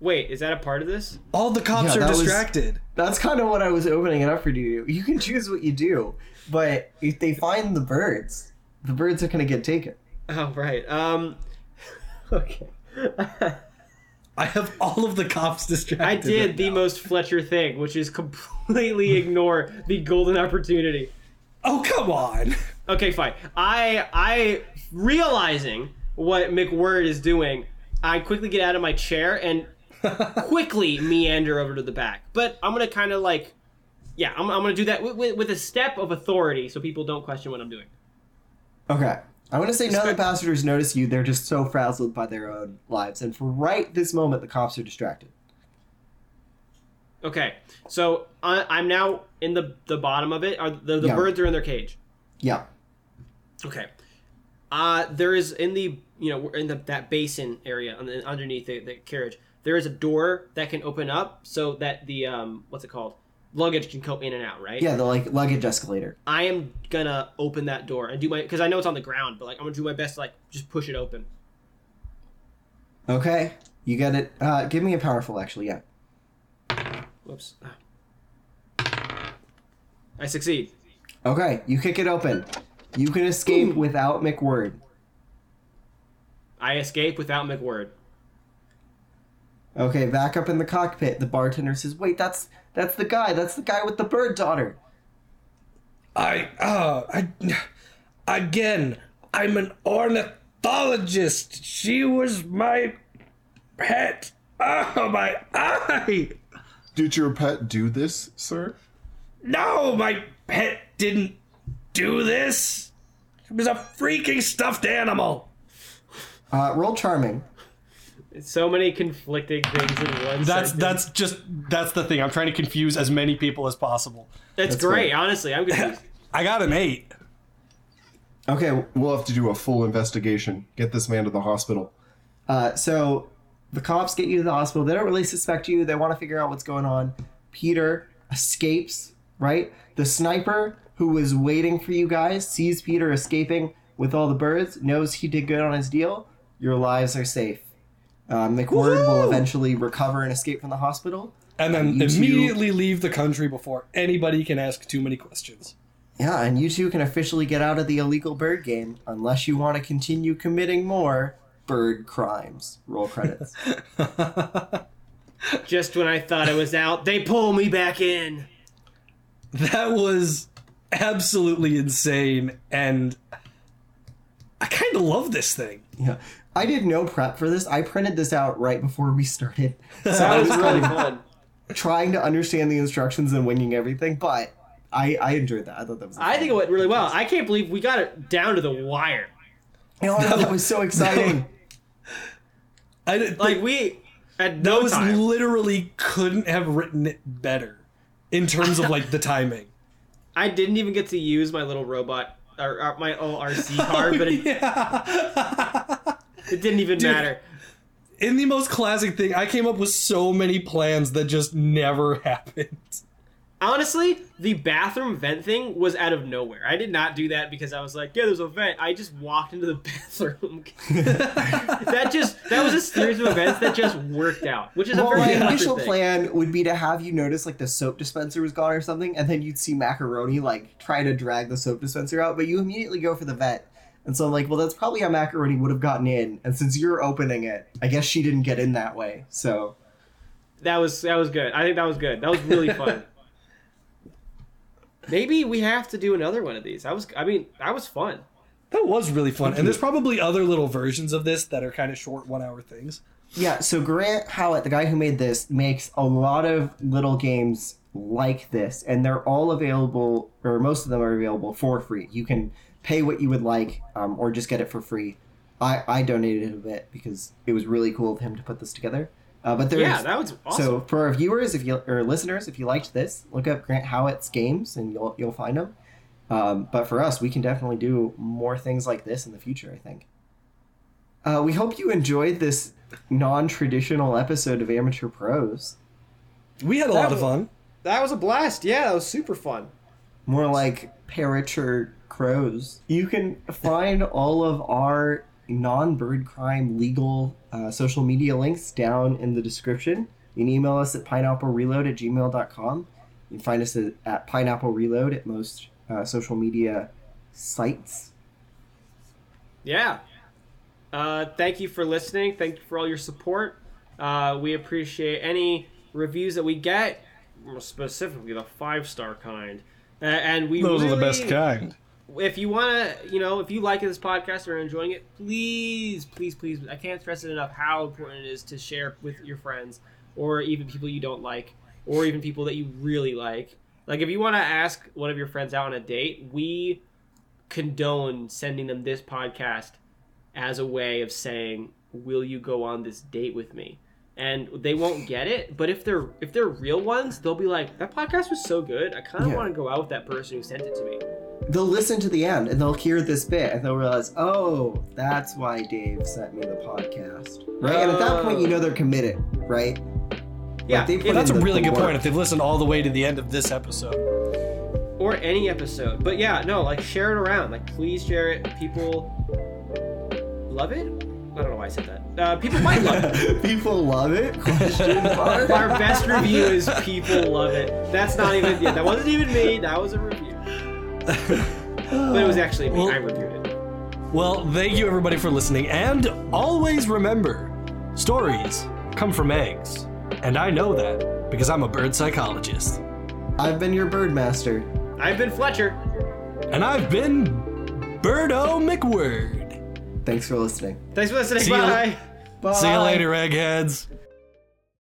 Wait, is that a part of this? all the cops Yeah, are that was- distracted That's kind of what I was opening it up for you. to do. You can choose what you do, but if they find the birds, the birds are gonna get taken. Oh right. Um. Okay. I have all of the cops distracted I did right the now. most Fletcher thing, which is completely ignore the golden opportunity. oh come on Okay, fine. I I realizing what McWord is doing, I quickly get out of my chair and quickly meander over to the back. But I'm gonna kind of like, yeah, I'm, I'm gonna do that with, with, with a step of authority, so people don't question what I'm doing. Okay. I'm gonna say none of the passengers notice you. They're just so frazzled by their own lives, and for right this moment, the cops are distracted. Okay, so I, I'm now in the the bottom of it. Are the, the Yeah. birds are in their cage? Yeah. Okay. Uh, there is in the you know in the that basin area underneath the, the carriage. There is a door that can open up so that the um what's it called luggage can go in and out. Right. Yeah, the like luggage escalator. I am gonna open that door and do my because I know it's on the ground, but like I'm gonna do my best to like just push it open. Okay. You get it. Uh, give me a powerful, actually. Yeah. Whoops. I succeed. Okay. You kick it open. You can escape without McWord. I escape without McWord. Okay. Back up in the cockpit, the bartender says, "Wait, that's that's the guy. That's the guy with the bird daughter." I uh I again I'm an ornithologist. She was my pet. Oh my eye. Did your pet do this, sir? No, my pet didn't do this. It was a freaking stuffed animal. Uh, roll charming. So many conflicting things in one. That's sentence. that's just that's the thing. I'm trying to confuse as many people as possible. That's, that's great. right. Honestly, I'm confused. I got an eight. Okay. We'll have to do a full investigation. Get this man to the hospital. Uh, so the cops get you to the hospital. They don't really suspect you. They want to figure out what's going on. Peter escapes, right? The sniper who was waiting for you guys sees Peter escaping with all the birds, knows he did good on his deal. Your lives are safe. Um, McWord will eventually recover and escape from the hospital. And then You two- immediately leave the country before anybody can ask too many questions. Yeah, and you two can officially get out of the illegal bird game unless you want to continue committing more bird crimes. Roll credits. Just when I thought it was out, they pull me back in. That was absolutely insane, and I kind of love this thing. Yeah. I did no prep for this. I printed this out right before we started. So I That was was really fun. trying to understand the instructions and winging everything, but I, I enjoyed that. I thought that was I think it went really well. I can't believe we got it down to the wire. you know, that was so exciting. I did, Like we at no those time. literally couldn't have written it better in terms of like the timing. I didn't even get to use my little robot or, or my old RC card, but it, yeah. It didn't even matter. in the most classic thing, I came up with so many plans that just never happened. Honestly, the bathroom vent thing was out of nowhere. I did not do that because I was like, yeah, there's a vent. I just walked into the bathroom. that just that was a series of events that just worked out, which is a very my initial thing. plan would be to have you notice like the soap dispenser was gone or something, and then you'd see Macaroni like try to drag the soap dispenser out, but you immediately go for the vet. And so I'm like, well, that's probably how Macaroni would have gotten in. And since you're opening it, I guess she didn't get in that way. So That was that was good. I think that was good. That was really fun. Maybe we have to do another one of these. I was I mean, that was fun. That was really fun. And there's probably other little versions of this that are kind of short one hour things. yeah, so Grant Howitt, the guy who made this, makes a lot of little games like this, and they're all available, or most of them are available for free. You can pay what you would like, um, or just get it for free. I, I donated a bit because it was really cool of him to put this together. Uh, but there's Yeah, that was awesome. so for our viewers, if you or listeners, if you liked this, look up Grant Howitt's games and you'll you'll find them. Um, but for us, we can definitely do more things like this in the future. I think. Uh, we hope you enjoyed this non-traditional episode of Amateur Prose. We had a lot of fun. that was a blast. Yeah, that was super fun. More like Parature Crows. You can find all of our non-bird crime legal uh, social media links down in the description. You can email us at pineapplereload at gmail.com. You can find us at, at pineapple reload at most uh, social media sites. Yeah. Uh, thank you for listening. Thank you for all your support. Uh, we appreciate any reviews that we get, specifically the five star kind. Uh, and we Those are the best kind. If you want to, you know, if you like this podcast or are enjoying it, please, please, please, I can't stress it enough how important it is to share with your friends or even people you don't like or even people that you really like. Like, if you want to ask one of your friends out on a date, we condone sending them this podcast as a way of saying, "Will you go on this date with me?" And they won't get it, but if they're if they're real ones, they'll be like, "That podcast was so good. I kind of Yeah. want to go out with that person who sent it to me." They'll listen to the end and they'll hear this bit and they'll realize, oh, that's why Dave sent me the podcast. Right? and at that point, you know they're committed, right? Yeah, they if- That's a really the good point. If they've listened all the way to the end of this episode, or any episode. But yeah, no, like share it around. Like please share it. People love it. I don't know why I said that. Uh, people might love it. People love it? Question mark. Our best review is people love it. That's not even. Yeah, that wasn't even me. That was a review. but it was actually me. Well- I reviewed it. well, thank you everybody for listening, and always remember, stories come from eggs, and I know that because I'm a bird psychologist, I've been your birdmaster. I've been Fletcher. and I've been Birdo McWord. Thanks for listening. Thanks for listening. See you- Bye. Bye. See you later, eggheads.